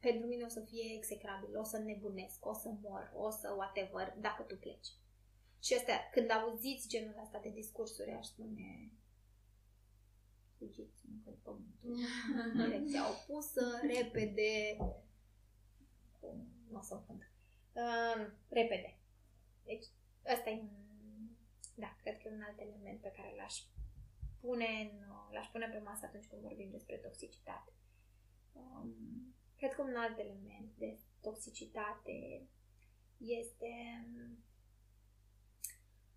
pentru mine o să fie execrabil, o să nebunesc, o să mor, o să whatever, dacă tu pleci. Și astea, când auziți genul ăsta de discursuri, aș spune fugiți încă pământul. Direcția opusă, repede, nu o să înfund. Uh, repede. Deci, ăsta e un, da, cred că e un alt element pe care l-aș pune, în, l-aș pune pe masă atunci când vorbim despre toxicitate. Um, Cred că un alt element de toxicitate este um,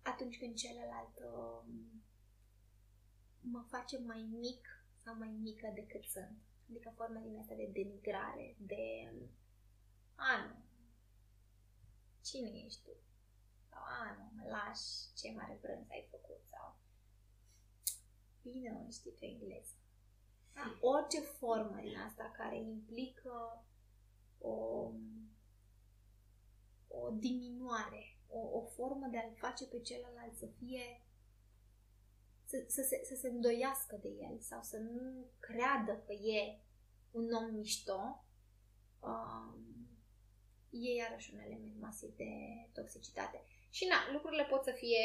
atunci când celălalt um, mă face mai mic sau mai mică decât sunt. Adică forma din asta de denigrare, de um, a, nu, cine ești tu? Sau a, nu, mă lași, ce mare brânz ai făcut? Sau bine, nu știi tu engleză orice formă din asta care implică o, o diminuare, o, o formă de a-l face pe celălalt să fie să, să, se, să se îndoiască de el sau să nu creadă că e un om mișto, um, e iarăși un element masiv de toxicitate. Și na, lucrurile pot să fie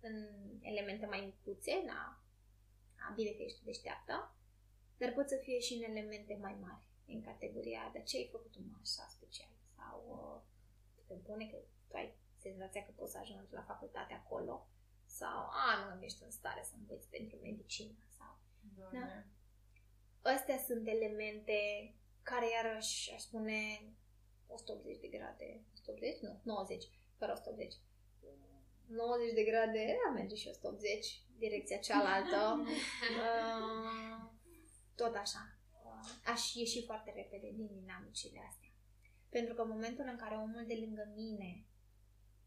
în elemente mai micuțe, na, a, bine că ești deșteaptă, dar pot să fie și în elemente mai mari, în categoria de ce ai făcut un așa special sau uh, te pune că tu ai senzația că poți să ajungi la facultate acolo sau a, nu ești în stare să înveți pentru medicină sau... Da? Astea sunt elemente care iarăși aș spune 180 de grade, 180? Nu, 90, fără 180. 90 de grade, da, merge și 180 direcția cealaltă. uh, tot așa. Uh, aș ieși foarte repede din dinamicile astea. Pentru că în momentul în care omul de lângă mine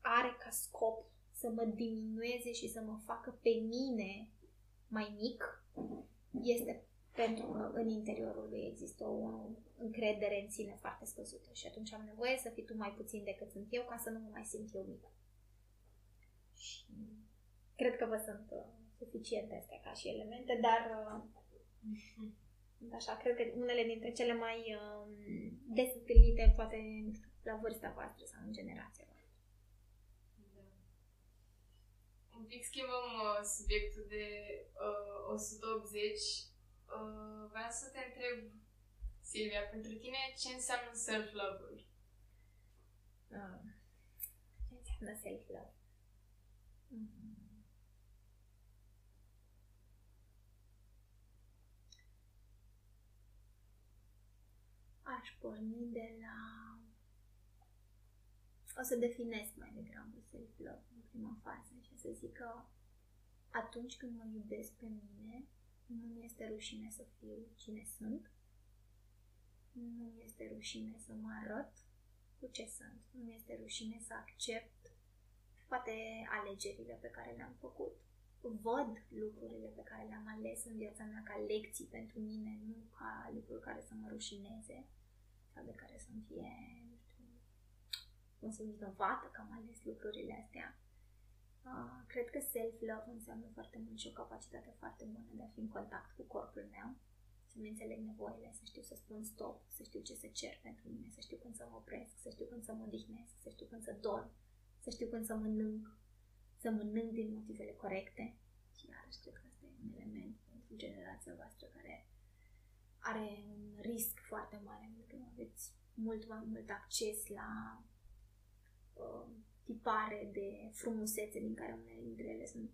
are ca scop să mă diminueze și să mă facă pe mine mai mic, este pentru că în interiorul lui există o încredere în sine foarte scăzută și atunci am nevoie să fii tu mai puțin decât sunt eu ca să nu mă mai simt eu mică. Și cred că vă sunt uh, suficiente astea ca și elemente, dar uh, așa, cred că unele dintre cele mai uh, des întâlnite, poate, nu știu, la vârsta voastră sau în generația voastră.
Da. Un pic schimbăm uh, subiectul de uh, 180 uh, vreau să te întreb, Silvia, pentru tine ce înseamnă self-love-ul?
Uh, ce înseamnă self-love? Mm-hmm. Aș porni de la... O să definesc mai degrabă self-love în prima fază și să zic că atunci când mă iubesc pe mine, nu mi este rușine să fiu cine sunt. Nu mi este rușine să mă arăt cu ce sunt. Nu mi este rușine să accept toate alegerile pe care le-am făcut. Văd lucrurile pe care le-am ales în viața mea ca lecții pentru mine, nu ca lucruri care să mă rușineze sau de care să-mi fie, nu știu, cum să vinovată că am ales lucrurile astea Uh, cred că self-love înseamnă foarte mult și o capacitate foarte bună de a fi în contact cu corpul meu, să-mi înțeleg nevoile, să știu să spun stop, să știu ce să cer pentru mine, să știu când să mă opresc, să știu când să mă odihnesc, să știu când să dorm, să știu când să mănânc, să mănânc din motivele corecte. Și iarăși cred că asta e un element pentru generația voastră care are un risc foarte mare, pentru că aveți mult mai mult acces la uh, tipare de frumusețe din care unele dintre ele sunt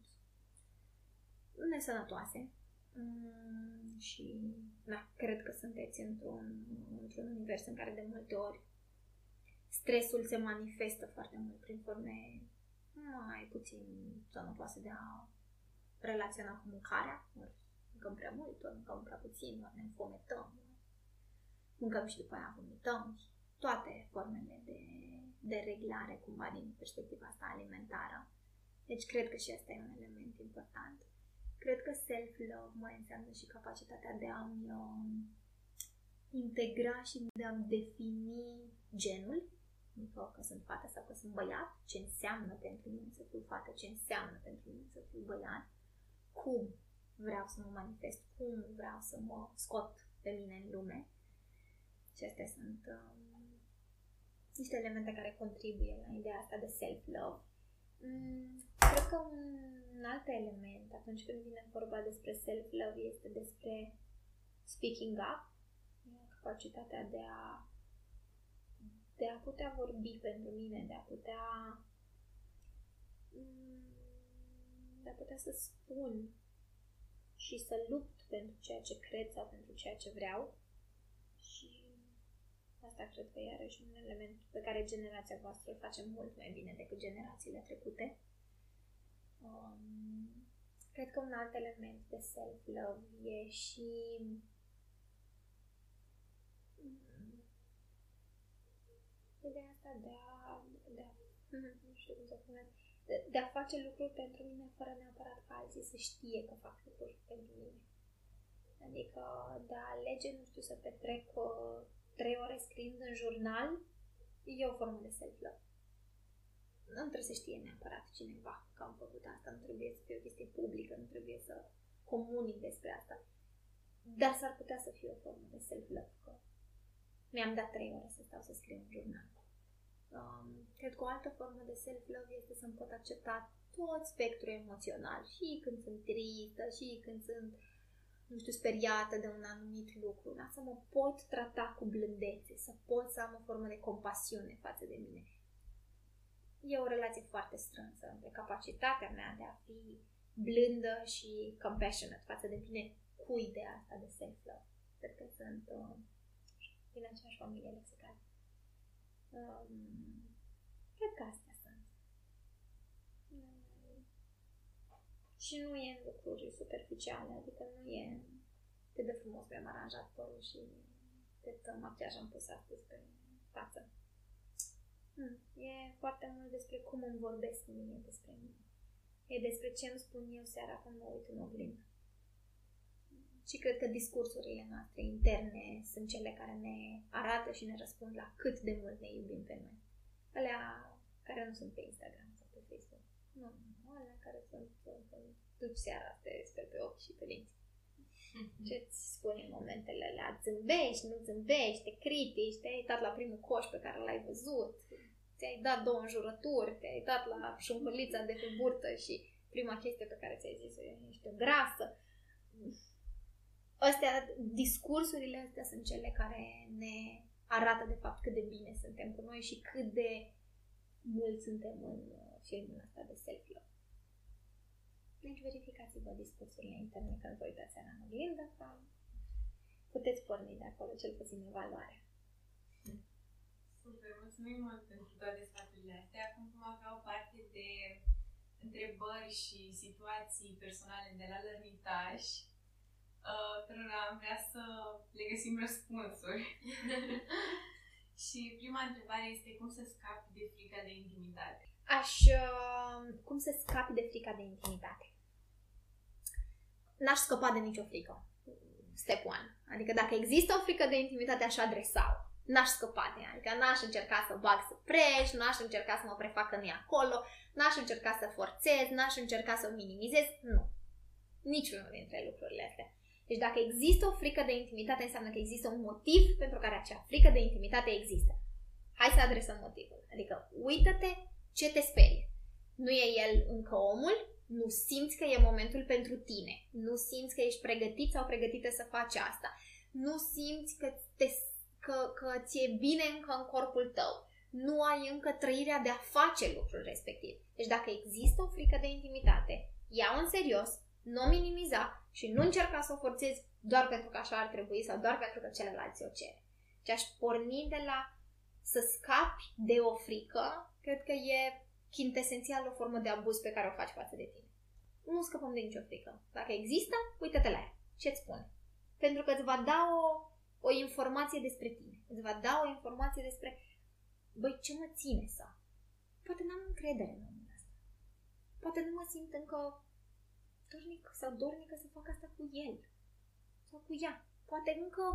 nesănătoase. Mm, și da, cred că sunteți într-un, într-un univers în care de multe ori stresul se manifestă foarte mult prin forme mai puțin sănătoase de a relaționa cu mâncarea. Ori mâncăm prea mult, ori mâncăm prea puțin, ori ne înfometăm. Mâncăm și după aia vomităm. Toate formele de de reglare cumva din perspectiva asta alimentară. Deci cred că și asta e un element important. Cred că self-love mai înseamnă și capacitatea de a-mi uh, integra și de a-mi defini genul, adică că sunt fată sau că sunt băiat, ce înseamnă pentru mine să fiu fată, ce înseamnă pentru mine să fiu băiat, cum vreau să mă manifest, cum vreau să mă scot pe mine în lume. Și astea sunt uh, niște elemente care contribuie la ideea asta de self-love. Mm, cred că un alt element atunci când vine vorba despre self-love este despre speaking up, capacitatea de a de a putea vorbi pentru mine, de a putea mm, de a putea să spun și să lupt pentru ceea ce cred sau pentru ceea ce vreau Asta cred că e iarăși un element pe care generația voastră îl face mult mai bine decât generațiile trecute. Um, cred că un alt element de self-love e și um, ideea asta de a, de a nu știu cum să spun, de, de a face lucruri pentru mine fără neapărat ca alții să știe că fac lucruri pentru mine. Adică de a alege, nu știu, să petrec uh, trei ore scriind în jurnal, e o formă de self-love. Nu trebuie să știe neapărat cineva că am făcut asta, nu trebuie să fie o chestie publică, nu trebuie să comunic despre asta. Dar s-ar putea să fie o formă de self-love, că mi-am dat trei ore să stau să scriu în jurnal. Um, cred că o altă formă de self-love este să-mi pot accepta tot spectrul emoțional, și când sunt tristă, și când sunt uh, nu știu, speriată de un anumit lucru, dar să mă pot trata cu blândețe, să pot să am o formă de compasiune față de mine. E o relație foarte strânsă între capacitatea mea de a fi blândă și compassionate față de mine cu ideea asta de self-love. Cred că sunt uh, din aceeași familie lexicală. Um, cred că astea sunt. Și nu e în lucruri superficiale, adică nu e cât de frumos mi-am aranjat părul și cât machiaj am pus astăzi pe față. Hmm. E foarte mult despre cum îmi vorbesc mie despre mine. E despre ce îmi spun eu seara când mă uit în oglindă. Și cred că discursurile noastre interne sunt cele care ne arată și ne răspund la cât de mult ne iubim pe noi. Alea care nu sunt pe Instagram sau pe Facebook. Nu, nu, alea care sunt, sunt duci seara, te sper pe ochi și pe dinți. Ce-ți spune în momentele alea? Zâmbești, nu zâmbești, te critici, te-ai uitat la primul coș pe care l-ai văzut, ți-ai dat două înjurături, te-ai dat la șumpălița de pe burtă și prima chestie pe care ți-ai zis-o e ești o grasă. Astea, discursurile astea sunt cele care ne arată de fapt cât de bine suntem cu noi și cât de mult suntem în uh, filmul ăsta de self-love. Deci verificați-vă discursurile interne când vă uitați în oglindă sau puteți porni de acolo cel puțin evaluarea.
Super, mulțumim mult pentru toate sfaturile astea. Acum vom avea o parte de întrebări și situații personale de la lărnitași, uh, cărora am vrea să le găsim răspunsuri. și prima întrebare este cum să scapi de frica de intimitate?
Aș... Uh, cum să scapi de frica de intimitate? N-aș scăpa de nicio frică. Step one. Adică dacă există o frică de intimitate, aș adresa-o n-aș scăpa de ea. Adică n-aș încerca să bag să preș, n-aș încerca să mă prefac că nu e acolo, n-aș încerca să forțez, n-aș încerca să o minimizez. Nu. Niciunul dintre lucrurile astea. Deci dacă există o frică de intimitate, înseamnă că există un motiv pentru care acea frică de intimitate există. Hai să adresăm motivul. Adică uită-te ce te sperie. Nu e el încă omul, nu simți că e momentul pentru tine, nu simți că ești pregătit sau pregătită să faci asta, nu simți că te că, că ți-e bine încă în corpul tău. Nu ai încă trăirea de a face lucrul respectiv. Deci dacă există o frică de intimitate, ia-o în serios, nu o minimiza și nu încerca să o forțezi doar pentru că așa ar trebui sau doar pentru că celălalt ți-o cere. Și aș porni de la să scapi de o frică, cred că e chintesențial o formă de abuz pe care o faci față de tine. Nu scăpăm de nicio frică. Dacă există, uită-te la ea. Ce-ți spune? Pentru că îți va da o o informație despre tine. Îți va da o informație despre, băi, ce mă ține să? Poate n-am încredere în omul ăsta. Poate nu mă simt încă dornic sau dornică să fac asta cu el sau cu ea. Poate încă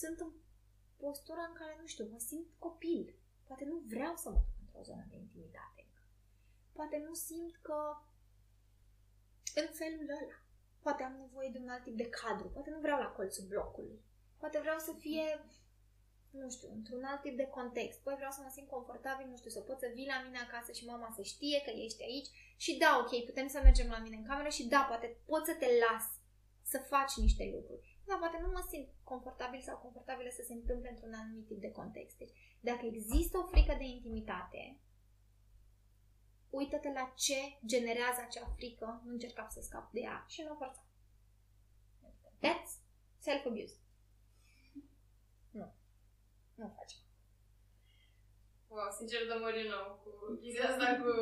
sunt în postura în care, nu știu, mă simt copil. Poate nu vreau să mă duc într-o zonă de intimitate încă. Poate nu simt că în felul ăla. Poate am nevoie de un alt tip de cadru. Poate nu vreau la colțul blocului. Poate vreau să fie, nu știu, într-un alt tip de context. Poate vreau să mă simt confortabil, nu știu, să pot să vii la mine acasă și mama să știe că ești aici și da, ok, putem să mergem la mine în cameră și da, poate pot să te las să faci niște lucruri. Dar poate nu mă simt confortabil sau confortabilă să se întâmple într-un anumit tip de context. Deci, dacă există o frică de intimitate, uită-te la ce generează acea frică, nu încerca să scapi de ea și nu o forța. That's self-abuse. Nu. Nu facem.
Wow, sincer, dă mă nou cu chestia asta cu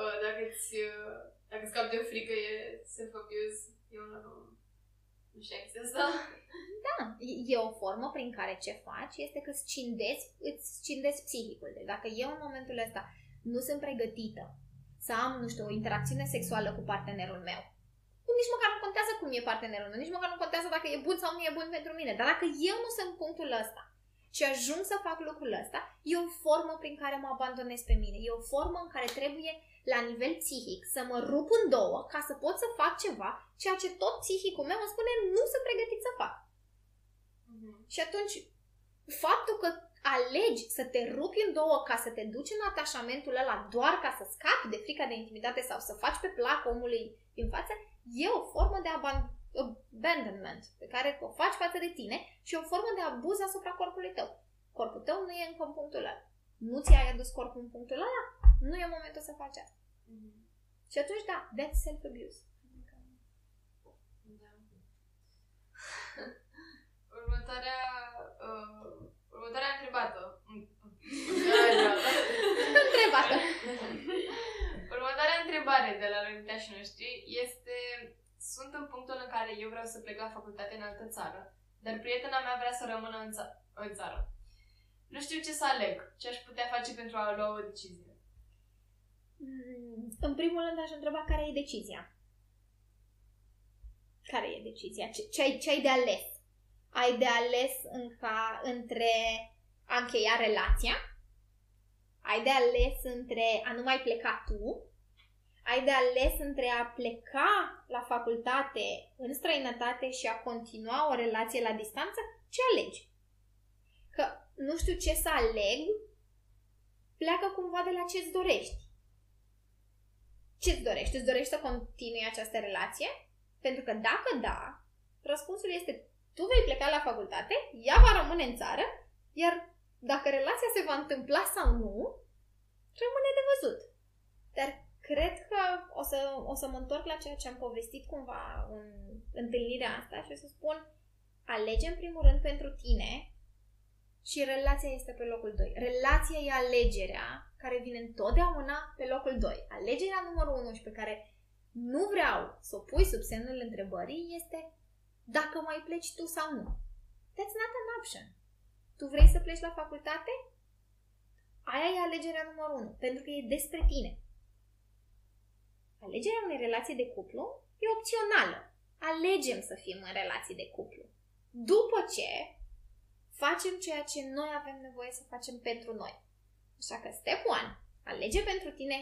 uh, dacă ți, uh, dacă scapi de o frică e self-abuse. Eu nu, nu știu chestia asta.
Da, e o formă prin care ce faci este că îți cindezi, îți cindezi psihicul. Deci dacă eu în momentul ăsta nu sunt pregătită să am, nu știu, o interacțiune sexuală cu partenerul meu, nici măcar nu contează cum e partenerul meu, nici măcar nu contează dacă e bun sau nu e bun pentru mine. Dar dacă eu nu sunt punctul ăsta și ajung să fac lucrul ăsta, e o formă prin care mă abandonez pe mine. E o formă în care trebuie, la nivel psihic, să mă rup în două ca să pot să fac ceva, ceea ce tot psihicul meu îmi spune nu sunt pregătit să fac. Uh-huh. Și atunci, faptul că alegi să te rupi în două ca să te duci în atașamentul ăla doar ca să scapi de frica de intimitate sau să faci pe plac omului din față, e o formă de abandonment pe care o faci față de tine și o formă de abuz asupra corpului tău. Corpul tău nu e încă în punctul ăla. Nu ți-ai adus corpul în punctul ăla? Nu e momentul să faci asta. Mm-hmm. Și atunci, da, that's self-abuse.
Da. următoarea, uh, următoarea întrebată.
întrebată.
Următoarea întrebare de la și noștri este sunt în punctul în care eu vreau să plec la facultate în altă țară, dar prietena mea vrea să rămână în, ța- în țară. nu știu ce să aleg, ce aș putea face pentru a lua o decizie.
Mm, În primul rând aș întreba care e decizia. Care e decizia? Ce, ce, ai, ce ai de ales? Ai de ales în ca, între a încheia relația? Ai de ales între a nu mai pleca tu? Ai de ales între a pleca la facultate în străinătate și a continua o relație la distanță? Ce alegi? Că nu știu ce să aleg, pleacă cumva de la ce-ți dorești. Ce-ți dorești? Îți dorești să continui această relație? Pentru că dacă da, răspunsul este tu vei pleca la facultate, ea va rămâne în țară, iar dacă relația se va întâmpla sau nu, rămâne de văzut. Dar cred că o să, o să mă întorc la ceea ce am povestit cumva în întâlnirea asta și o să spun alege în primul rând pentru tine și relația este pe locul 2. Relația e alegerea care vine întotdeauna pe locul 2. Alegerea numărul 1 și pe care nu vreau să o pui sub semnul întrebării este dacă mai pleci tu sau nu. That's not an option. Tu vrei să pleci la facultate? Aia e alegerea numărul 1, pentru că e despre tine. Alegerea unei relații de cuplu e opțională. Alegem să fim în relații de cuplu. După ce facem ceea ce noi avem nevoie să facem pentru noi. Așa că step 1. Alege pentru tine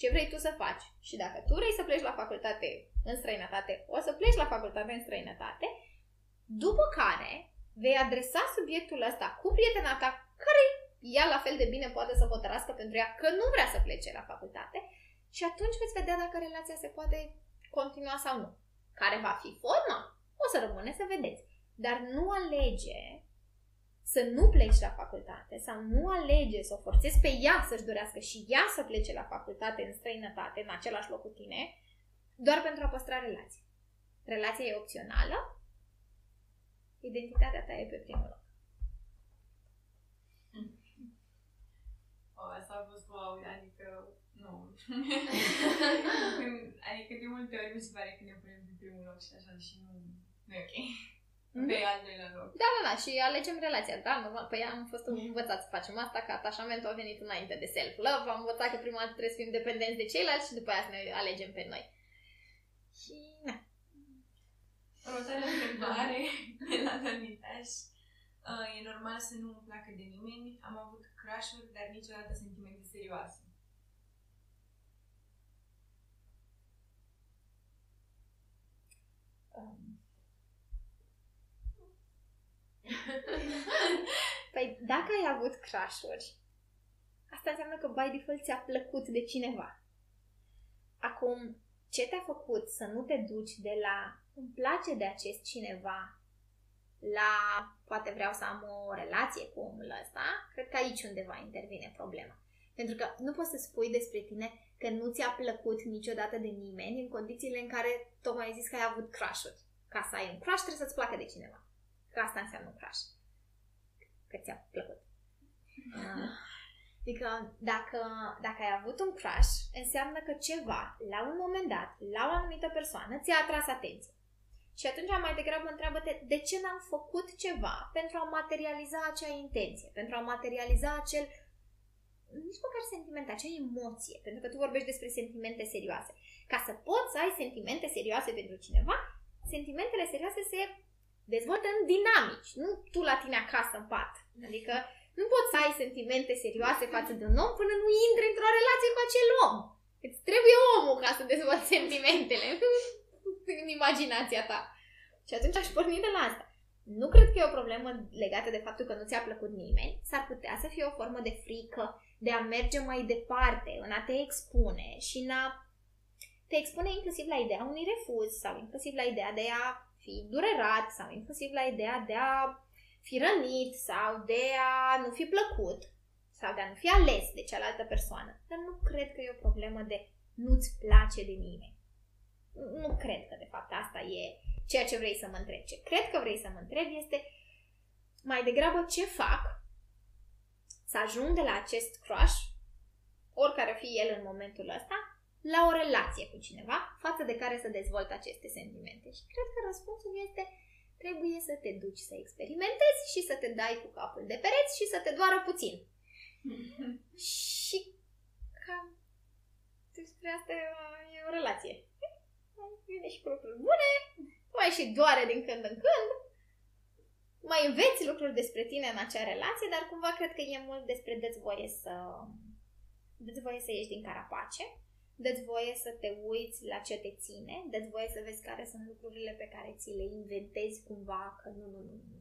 ce vrei tu să faci. Și dacă tu vrei să pleci la facultate în străinătate, o să pleci la facultate în străinătate, după care vei adresa subiectul ăsta cu prietena ta, care ea la fel de bine poate să hotărască pentru ea că nu vrea să plece la facultate și atunci veți vedea dacă relația se poate continua sau nu. Care va fi forma? O să rămâne să vedeți. Dar nu alege să nu pleci la facultate sau nu alege să o forțezi pe ea să-și dorească și ea să plece la facultate în străinătate, în același loc cu tine, doar pentru a păstra relația. Relația e opțională, identitatea ta e pe primul loc.
Oh, asta a fost wow, adică nu. Când, adică de multe ori mi se pare că ne punem pe primul loc și așa și nu, nu e ok.
Mhm.
Pe al doilea loc.
Da, da, da, și alegem relația, da, normal. Păi am fost învățați să facem asta, că atașamentul a venit înainte de self-love, am învățat că prima dată trebuie să fim dependenți de ceilalți și după aia să ne alegem pe noi. Și, na.
Următoarea întrebare de la Danitaș. Uh, e normal să nu îmi placă de nimeni. Am avut crush-uri, dar niciodată sentimente serioase.
Um. Păi dacă ai avut crush-uri, asta înseamnă că by default ți-a plăcut de cineva. Acum, ce te-a făcut să nu te duci de la îmi place de acest cineva la poate vreau să am o relație cu omul ăsta, cred că aici undeva intervine problema. Pentru că nu poți să spui despre tine că nu ți-a plăcut niciodată de nimeni în condițiile în care tocmai ai zis că ai avut crush-uri. Ca să ai un crush trebuie să-ți placă de cineva. Că asta înseamnă un crush. Că ți-a plăcut. Ah. Adică dacă, dacă ai avut un crush, înseamnă că ceva, la un moment dat, la o anumită persoană, ți-a atras atenție. Și atunci mai degrabă întreabă-te de ce n-am făcut ceva pentru a materializa acea intenție, pentru a materializa acel nici măcar sentiment, acea emoție, pentru că tu vorbești despre sentimente serioase. Ca să poți să ai sentimente serioase pentru cineva, sentimentele serioase se dezvoltă în dinamici, nu tu la tine acasă în pat. Adică nu poți să ai sentimente serioase față de un om până nu intri într-o relație cu acel om. Îți trebuie omul ca să dezvolți sentimentele în imaginația ta. Și atunci aș porni de la asta. Nu cred că e o problemă legată de faptul că nu ți-a plăcut nimeni. S-ar putea să fie o formă de frică de a merge mai departe, în a te expune și în a te expune inclusiv la ideea unui refuz sau inclusiv la ideea de a fi durerat sau inclusiv la ideea de a fi rănit sau de a nu fi plăcut sau de a nu fi ales de cealaltă persoană. Dar nu cred că e o problemă de nu-ți place de nimeni. Nu cred că de fapt asta e ceea ce vrei să mă întrebi. Ce cred că vrei să mă întrebi este mai degrabă ce fac să ajung de la acest crush, oricare fi el în momentul ăsta, la o relație cu cineva față de care să dezvolt aceste sentimente. Și cred că răspunsul este trebuie să te duci să experimentezi și să te dai cu capul de pereți și să te doară puțin. și cam despre asta e o relație. Vine și cu lucruri bune, mai și doare din când în când, mai înveți lucruri despre tine în acea relație, dar cumva cred că e mult despre dă-ți voie să, dă-ți voie să ieși din carapace, dă-ți voie să te uiți la ce te ține, dă-ți voie să vezi care sunt lucrurile pe care ți le inventezi cumva că nu, nu, nu, nu.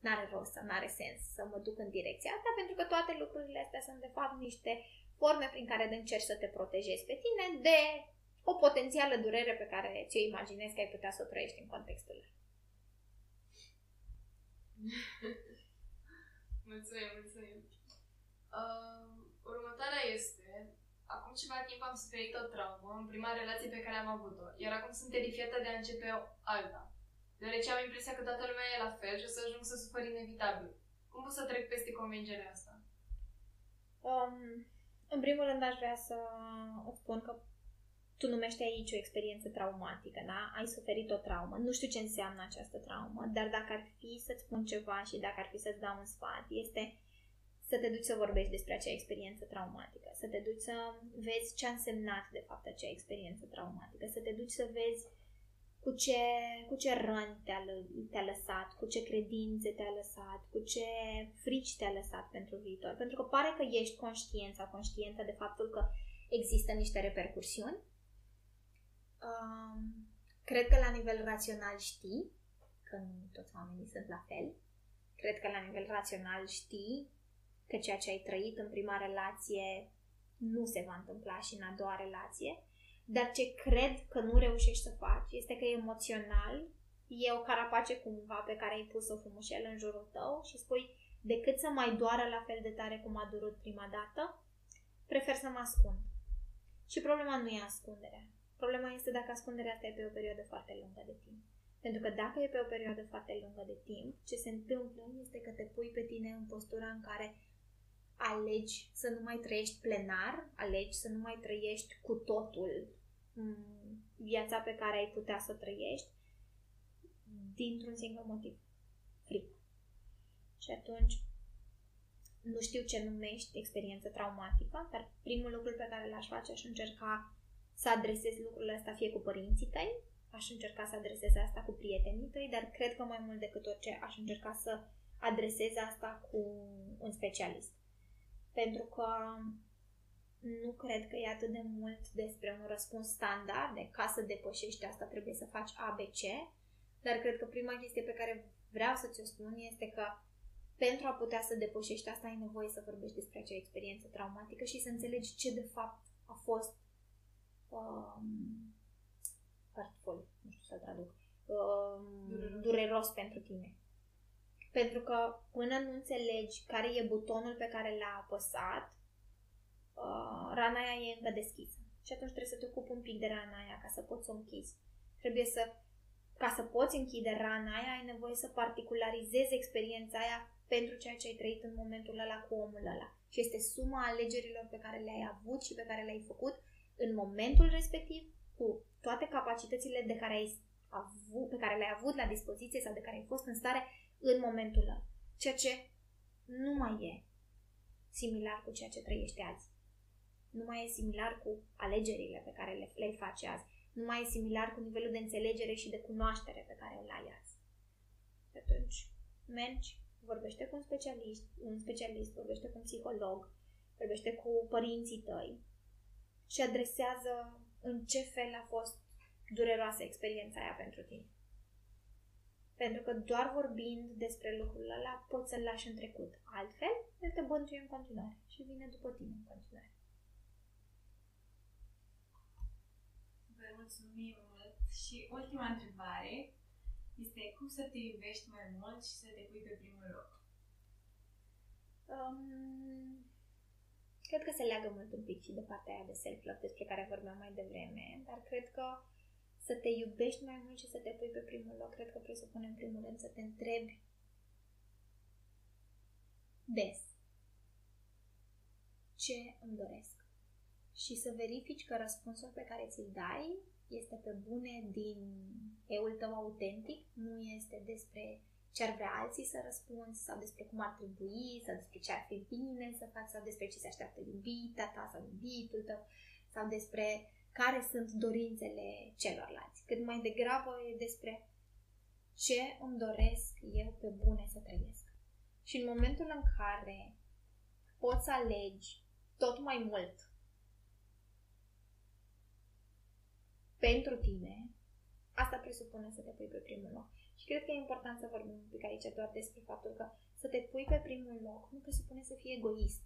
N-are rost, n-are sens să mă duc în direcția asta, pentru că toate lucrurile astea sunt de fapt niște forme prin care încerci să te protejezi pe tine de o potențială durere pe care ți-o imaginezi că ai putea să o trăiești în contextul ăla.
mulțumim, mulțumim. Uh, următoarea este, acum ceva timp am suferit o traumă în prima relație pe care am avut-o, iar acum sunt terifiată de a începe o alta, deoarece am impresia că toată lumea e la fel și o să ajung să sufăr inevitabil. Cum pot să trec peste convingerea asta?
Um, în primul rând aș vrea să îți spun că tu numești aici o experiență traumatică, da? Ai suferit o traumă. Nu știu ce înseamnă această traumă, dar dacă ar fi să-ți spun ceva și dacă ar fi să-ți dau un sfat, este să te duci să vorbești despre acea experiență traumatică, să te duci să vezi ce a însemnat de fapt acea experiență traumatică, să te duci să vezi cu ce, cu ce răni te-a, te-a lăsat, cu ce credințe te-a lăsat, cu ce frici te-a lăsat pentru viitor. Pentru că pare că ești conștient sau conștientă de faptul că există niște repercursiuni, Um, cred că la nivel rațional știi că nu toți oamenii sunt la fel. Cred că la nivel rațional știi că ceea ce ai trăit în prima relație nu se va întâmpla și în a doua relație. Dar ce cred că nu reușești să faci este că emoțional e o carapace cumva pe care ai pus o frumușel în jurul tău și spui decât să mai doară la fel de tare cum a durut prima dată, prefer să mă ascund. Și problema nu e ascunderea. Problema este dacă ascunderea asta e pe o perioadă foarte lungă de timp. Pentru că dacă e pe o perioadă foarte lungă de timp, ce se întâmplă este că te pui pe tine în postura în care alegi să nu mai trăiești plenar, alegi să nu mai trăiești cu totul mm, viața pe care ai putea să trăiești dintr-un singur motiv. Frică. Și atunci nu știu ce numești experiență traumatică, dar primul lucru pe care l-aș face aș încerca să adresezi lucrurile astea fie cu părinții tăi, aș încerca să adresez asta cu prietenii tăi, dar cred că mai mult decât orice aș încerca să adresez asta cu un specialist. Pentru că nu cred că e atât de mult despre un răspuns standard, de ca să depășești asta trebuie să faci ABC, dar cred că prima chestie pe care vreau să ți-o spun este că pentru a putea să depășești asta ai nevoie să vorbești despre acea experiență traumatică și să înțelegi ce de fapt a fost um, hurtful, nu știu să traduc, um, dureros. dureros pentru tine. Pentru că până nu înțelegi care e butonul pe care l-a apăsat, uh, rana aia e încă deschisă. Și atunci trebuie să te ocupi un pic de rana aia ca să poți să o închizi. Trebuie să, ca să poți închide rana aia, ai nevoie să particularizezi experiența aia pentru ceea ce ai trăit în momentul ăla cu omul ăla. Și este suma alegerilor pe care le-ai avut și pe care le-ai făcut în momentul respectiv, cu toate capacitățile de care ai avut, pe care le-ai avut la dispoziție sau de care ai fost în stare în momentul ăla. Ceea ce nu mai e similar cu ceea ce trăiești azi. Nu mai e similar cu alegerile pe care le, le faci azi. Nu mai e similar cu nivelul de înțelegere și de cunoaștere pe care îl ai azi. Și atunci mergi, vorbește cu un specialist, un specialist, vorbește cu un psiholog, vorbește cu părinții tăi, și adresează în ce fel a fost dureroasă experiența aia pentru tine. Pentru că doar vorbind despre lucrul ăla poți să-l lași în trecut. Altfel, el te bântuie în continuare și vine după tine în continuare.
Vă mulțumim mult și ultima întrebare este cum să te iubești mai mult și să te pui pe primul loc?
Um, Cred că se leagă mult un pic și de partea aia de self-love despre care vorbeam mai devreme, dar cred că să te iubești mai mult și să te pui pe primul loc, cred că presupune în primul rând să te întrebi des ce îmi doresc. Și să verifici că răspunsul pe care ți-l dai este pe bune din eul tău autentic, nu este despre ce ar vrea alții să răspunzi sau despre cum ar trebui sau despre ce ar fi bine să faci sau despre ce se așteaptă iubita ta sau iubitul tău sau despre care sunt dorințele celorlalți. Cât mai degrabă e despre ce îmi doresc eu pe bune să trăiesc. Și în momentul în care poți să alegi tot mai mult pentru tine, asta presupune să te pui pe primul loc. Și cred că e important să vorbim un pic aici doar despre faptul că să te pui pe primul loc nu presupune să fii egoist.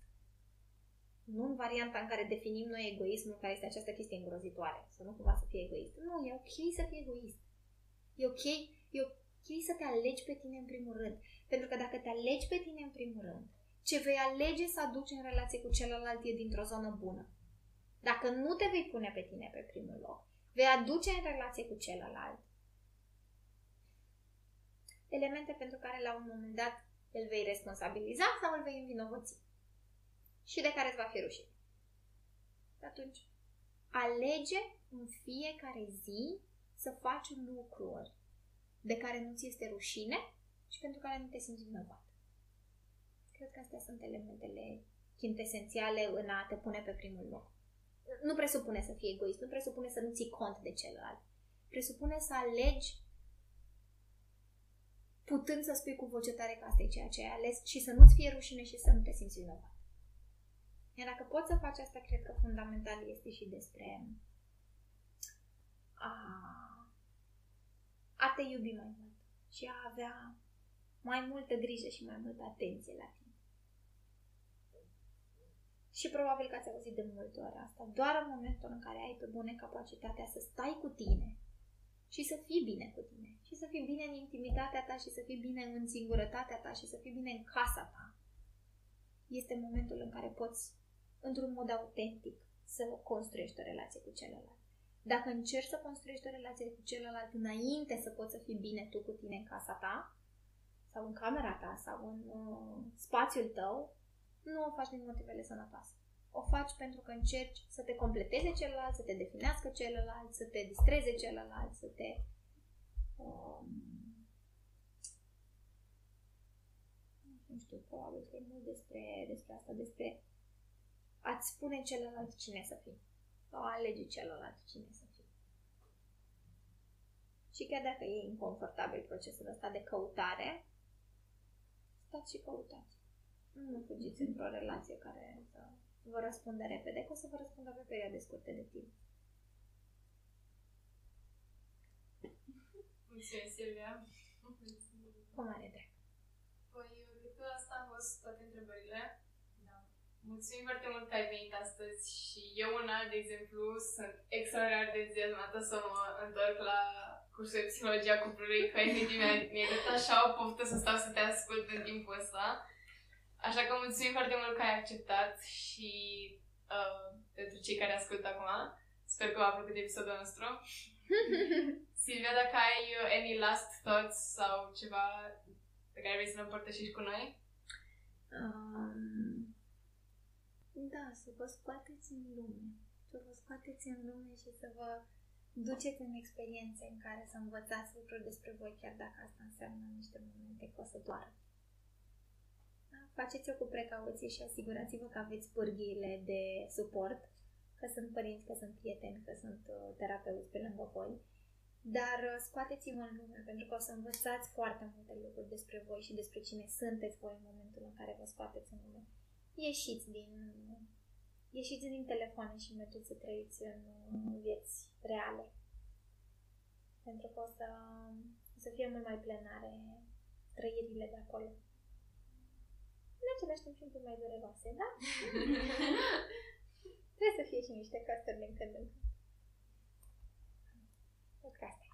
Nu în varianta în care definim noi egoismul, care este această chestie îngrozitoare, să nu cumva să fii egoist. Nu, e ok să fii egoist. E ok, e ok să te alegi pe tine în primul rând. Pentru că dacă te alegi pe tine în primul rând, ce vei alege să aduci în relație cu celălalt e dintr-o zonă bună. Dacă nu te vei pune pe tine pe primul loc, vei aduce în relație cu celălalt elemente pentru care la un moment dat îl vei responsabiliza sau îl vei învinovăți și de care îți va fi rușine. Atunci, alege în fiecare zi să faci lucruri de care nu ți este rușine și pentru care nu te simți vinovat. Cred că astea sunt elementele quintesențiale în a te pune pe primul loc. Nu presupune să fii egoist, nu presupune să nu ții cont de celălalt. Presupune să alegi putând să spui cu voce tare că asta e ceea ce ai ales și să nu-ți fie rușine și să nu te simți vinovat. Iar dacă poți să faci asta, cred că fundamental este și despre a, a te iubi mai mult și a avea mai multă grijă și mai multă atenție la tine. Și probabil că ați auzit de multe ori asta. Doar în momentul în care ai pe bune capacitatea să stai cu tine și să fii bine cu tine și să fii bine în intimitatea ta și să fii bine în singurătatea ta și să fii bine în casa ta. Este momentul în care poți, într-un mod autentic, să construiești o relație cu celălalt. Dacă încerci să construiești o relație cu celălalt înainte să poți să fii bine tu cu tine în casa ta, sau în camera ta, sau în uh, spațiul tău, nu o faci din motivele sănătoase. O faci pentru că încerci să te completeze celălalt, să te definească celălalt, să te distreze celălalt, să te... Um, nu știu, probabil că e mult despre, despre asta, despre a-ți spune celălalt cine să fii. Sau a alege celălalt cine să fii. Și chiar dacă e inconfortabil procesul ăsta de căutare, stați și căutați. Nu fugiți într-o relație care să vă răspunde repede, că o să vă răspundă pe perioade scurte de timp.
Mulțumesc, Silvia.
Cu mare drag.
Păi, cred că asta au fost toate întrebările. Da. Mulțumim foarte mult că ai venit astăzi și eu, un alt de exemplu, sunt extraordinar de entuziasmată să mă întorc la cursul de psihologia cuplului, că efectiv mi-a, mi-a dat așa o poftă să stau să te ascult în timpul ăsta. Așa că mulțumim foarte mult că ai acceptat și uh, pentru cei care ascultă acum. Sper că v-a plăcut episodul nostru. Silvia, dacă ai uh, any last thoughts sau ceva pe care vrei să ne împărtășești cu noi?
Um, da, să vă scoateți în lume. Să vă scoateți în lume și să vă duceți în experiențe în care să învățați lucruri despre voi, chiar dacă asta înseamnă niște momente că o să doară. Faceți-o cu precauție și asigurați-vă că aveți pârghiile de suport, că sunt părinți, că sunt prieteni, că sunt uh, terapeuți pe lângă voi. Dar uh, scoateți-vă în lume, pentru că o să învățați foarte multe lucruri despre voi și despre cine sunteți voi în momentul în care vă scoateți în lume. Ieșiți din, ieșiți din telefoane și mergeți să trăiți în vieți reale. Pentru că o să, o să fie mult mai plenare trăirile de acolo în același timp și un pic mai dureroase, da? Trebuie să fie și niște casturi din când în când. Cred că asta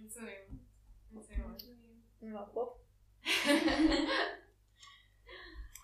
Mulțumim! Mulțumim! Mulțumim.
Mă pop!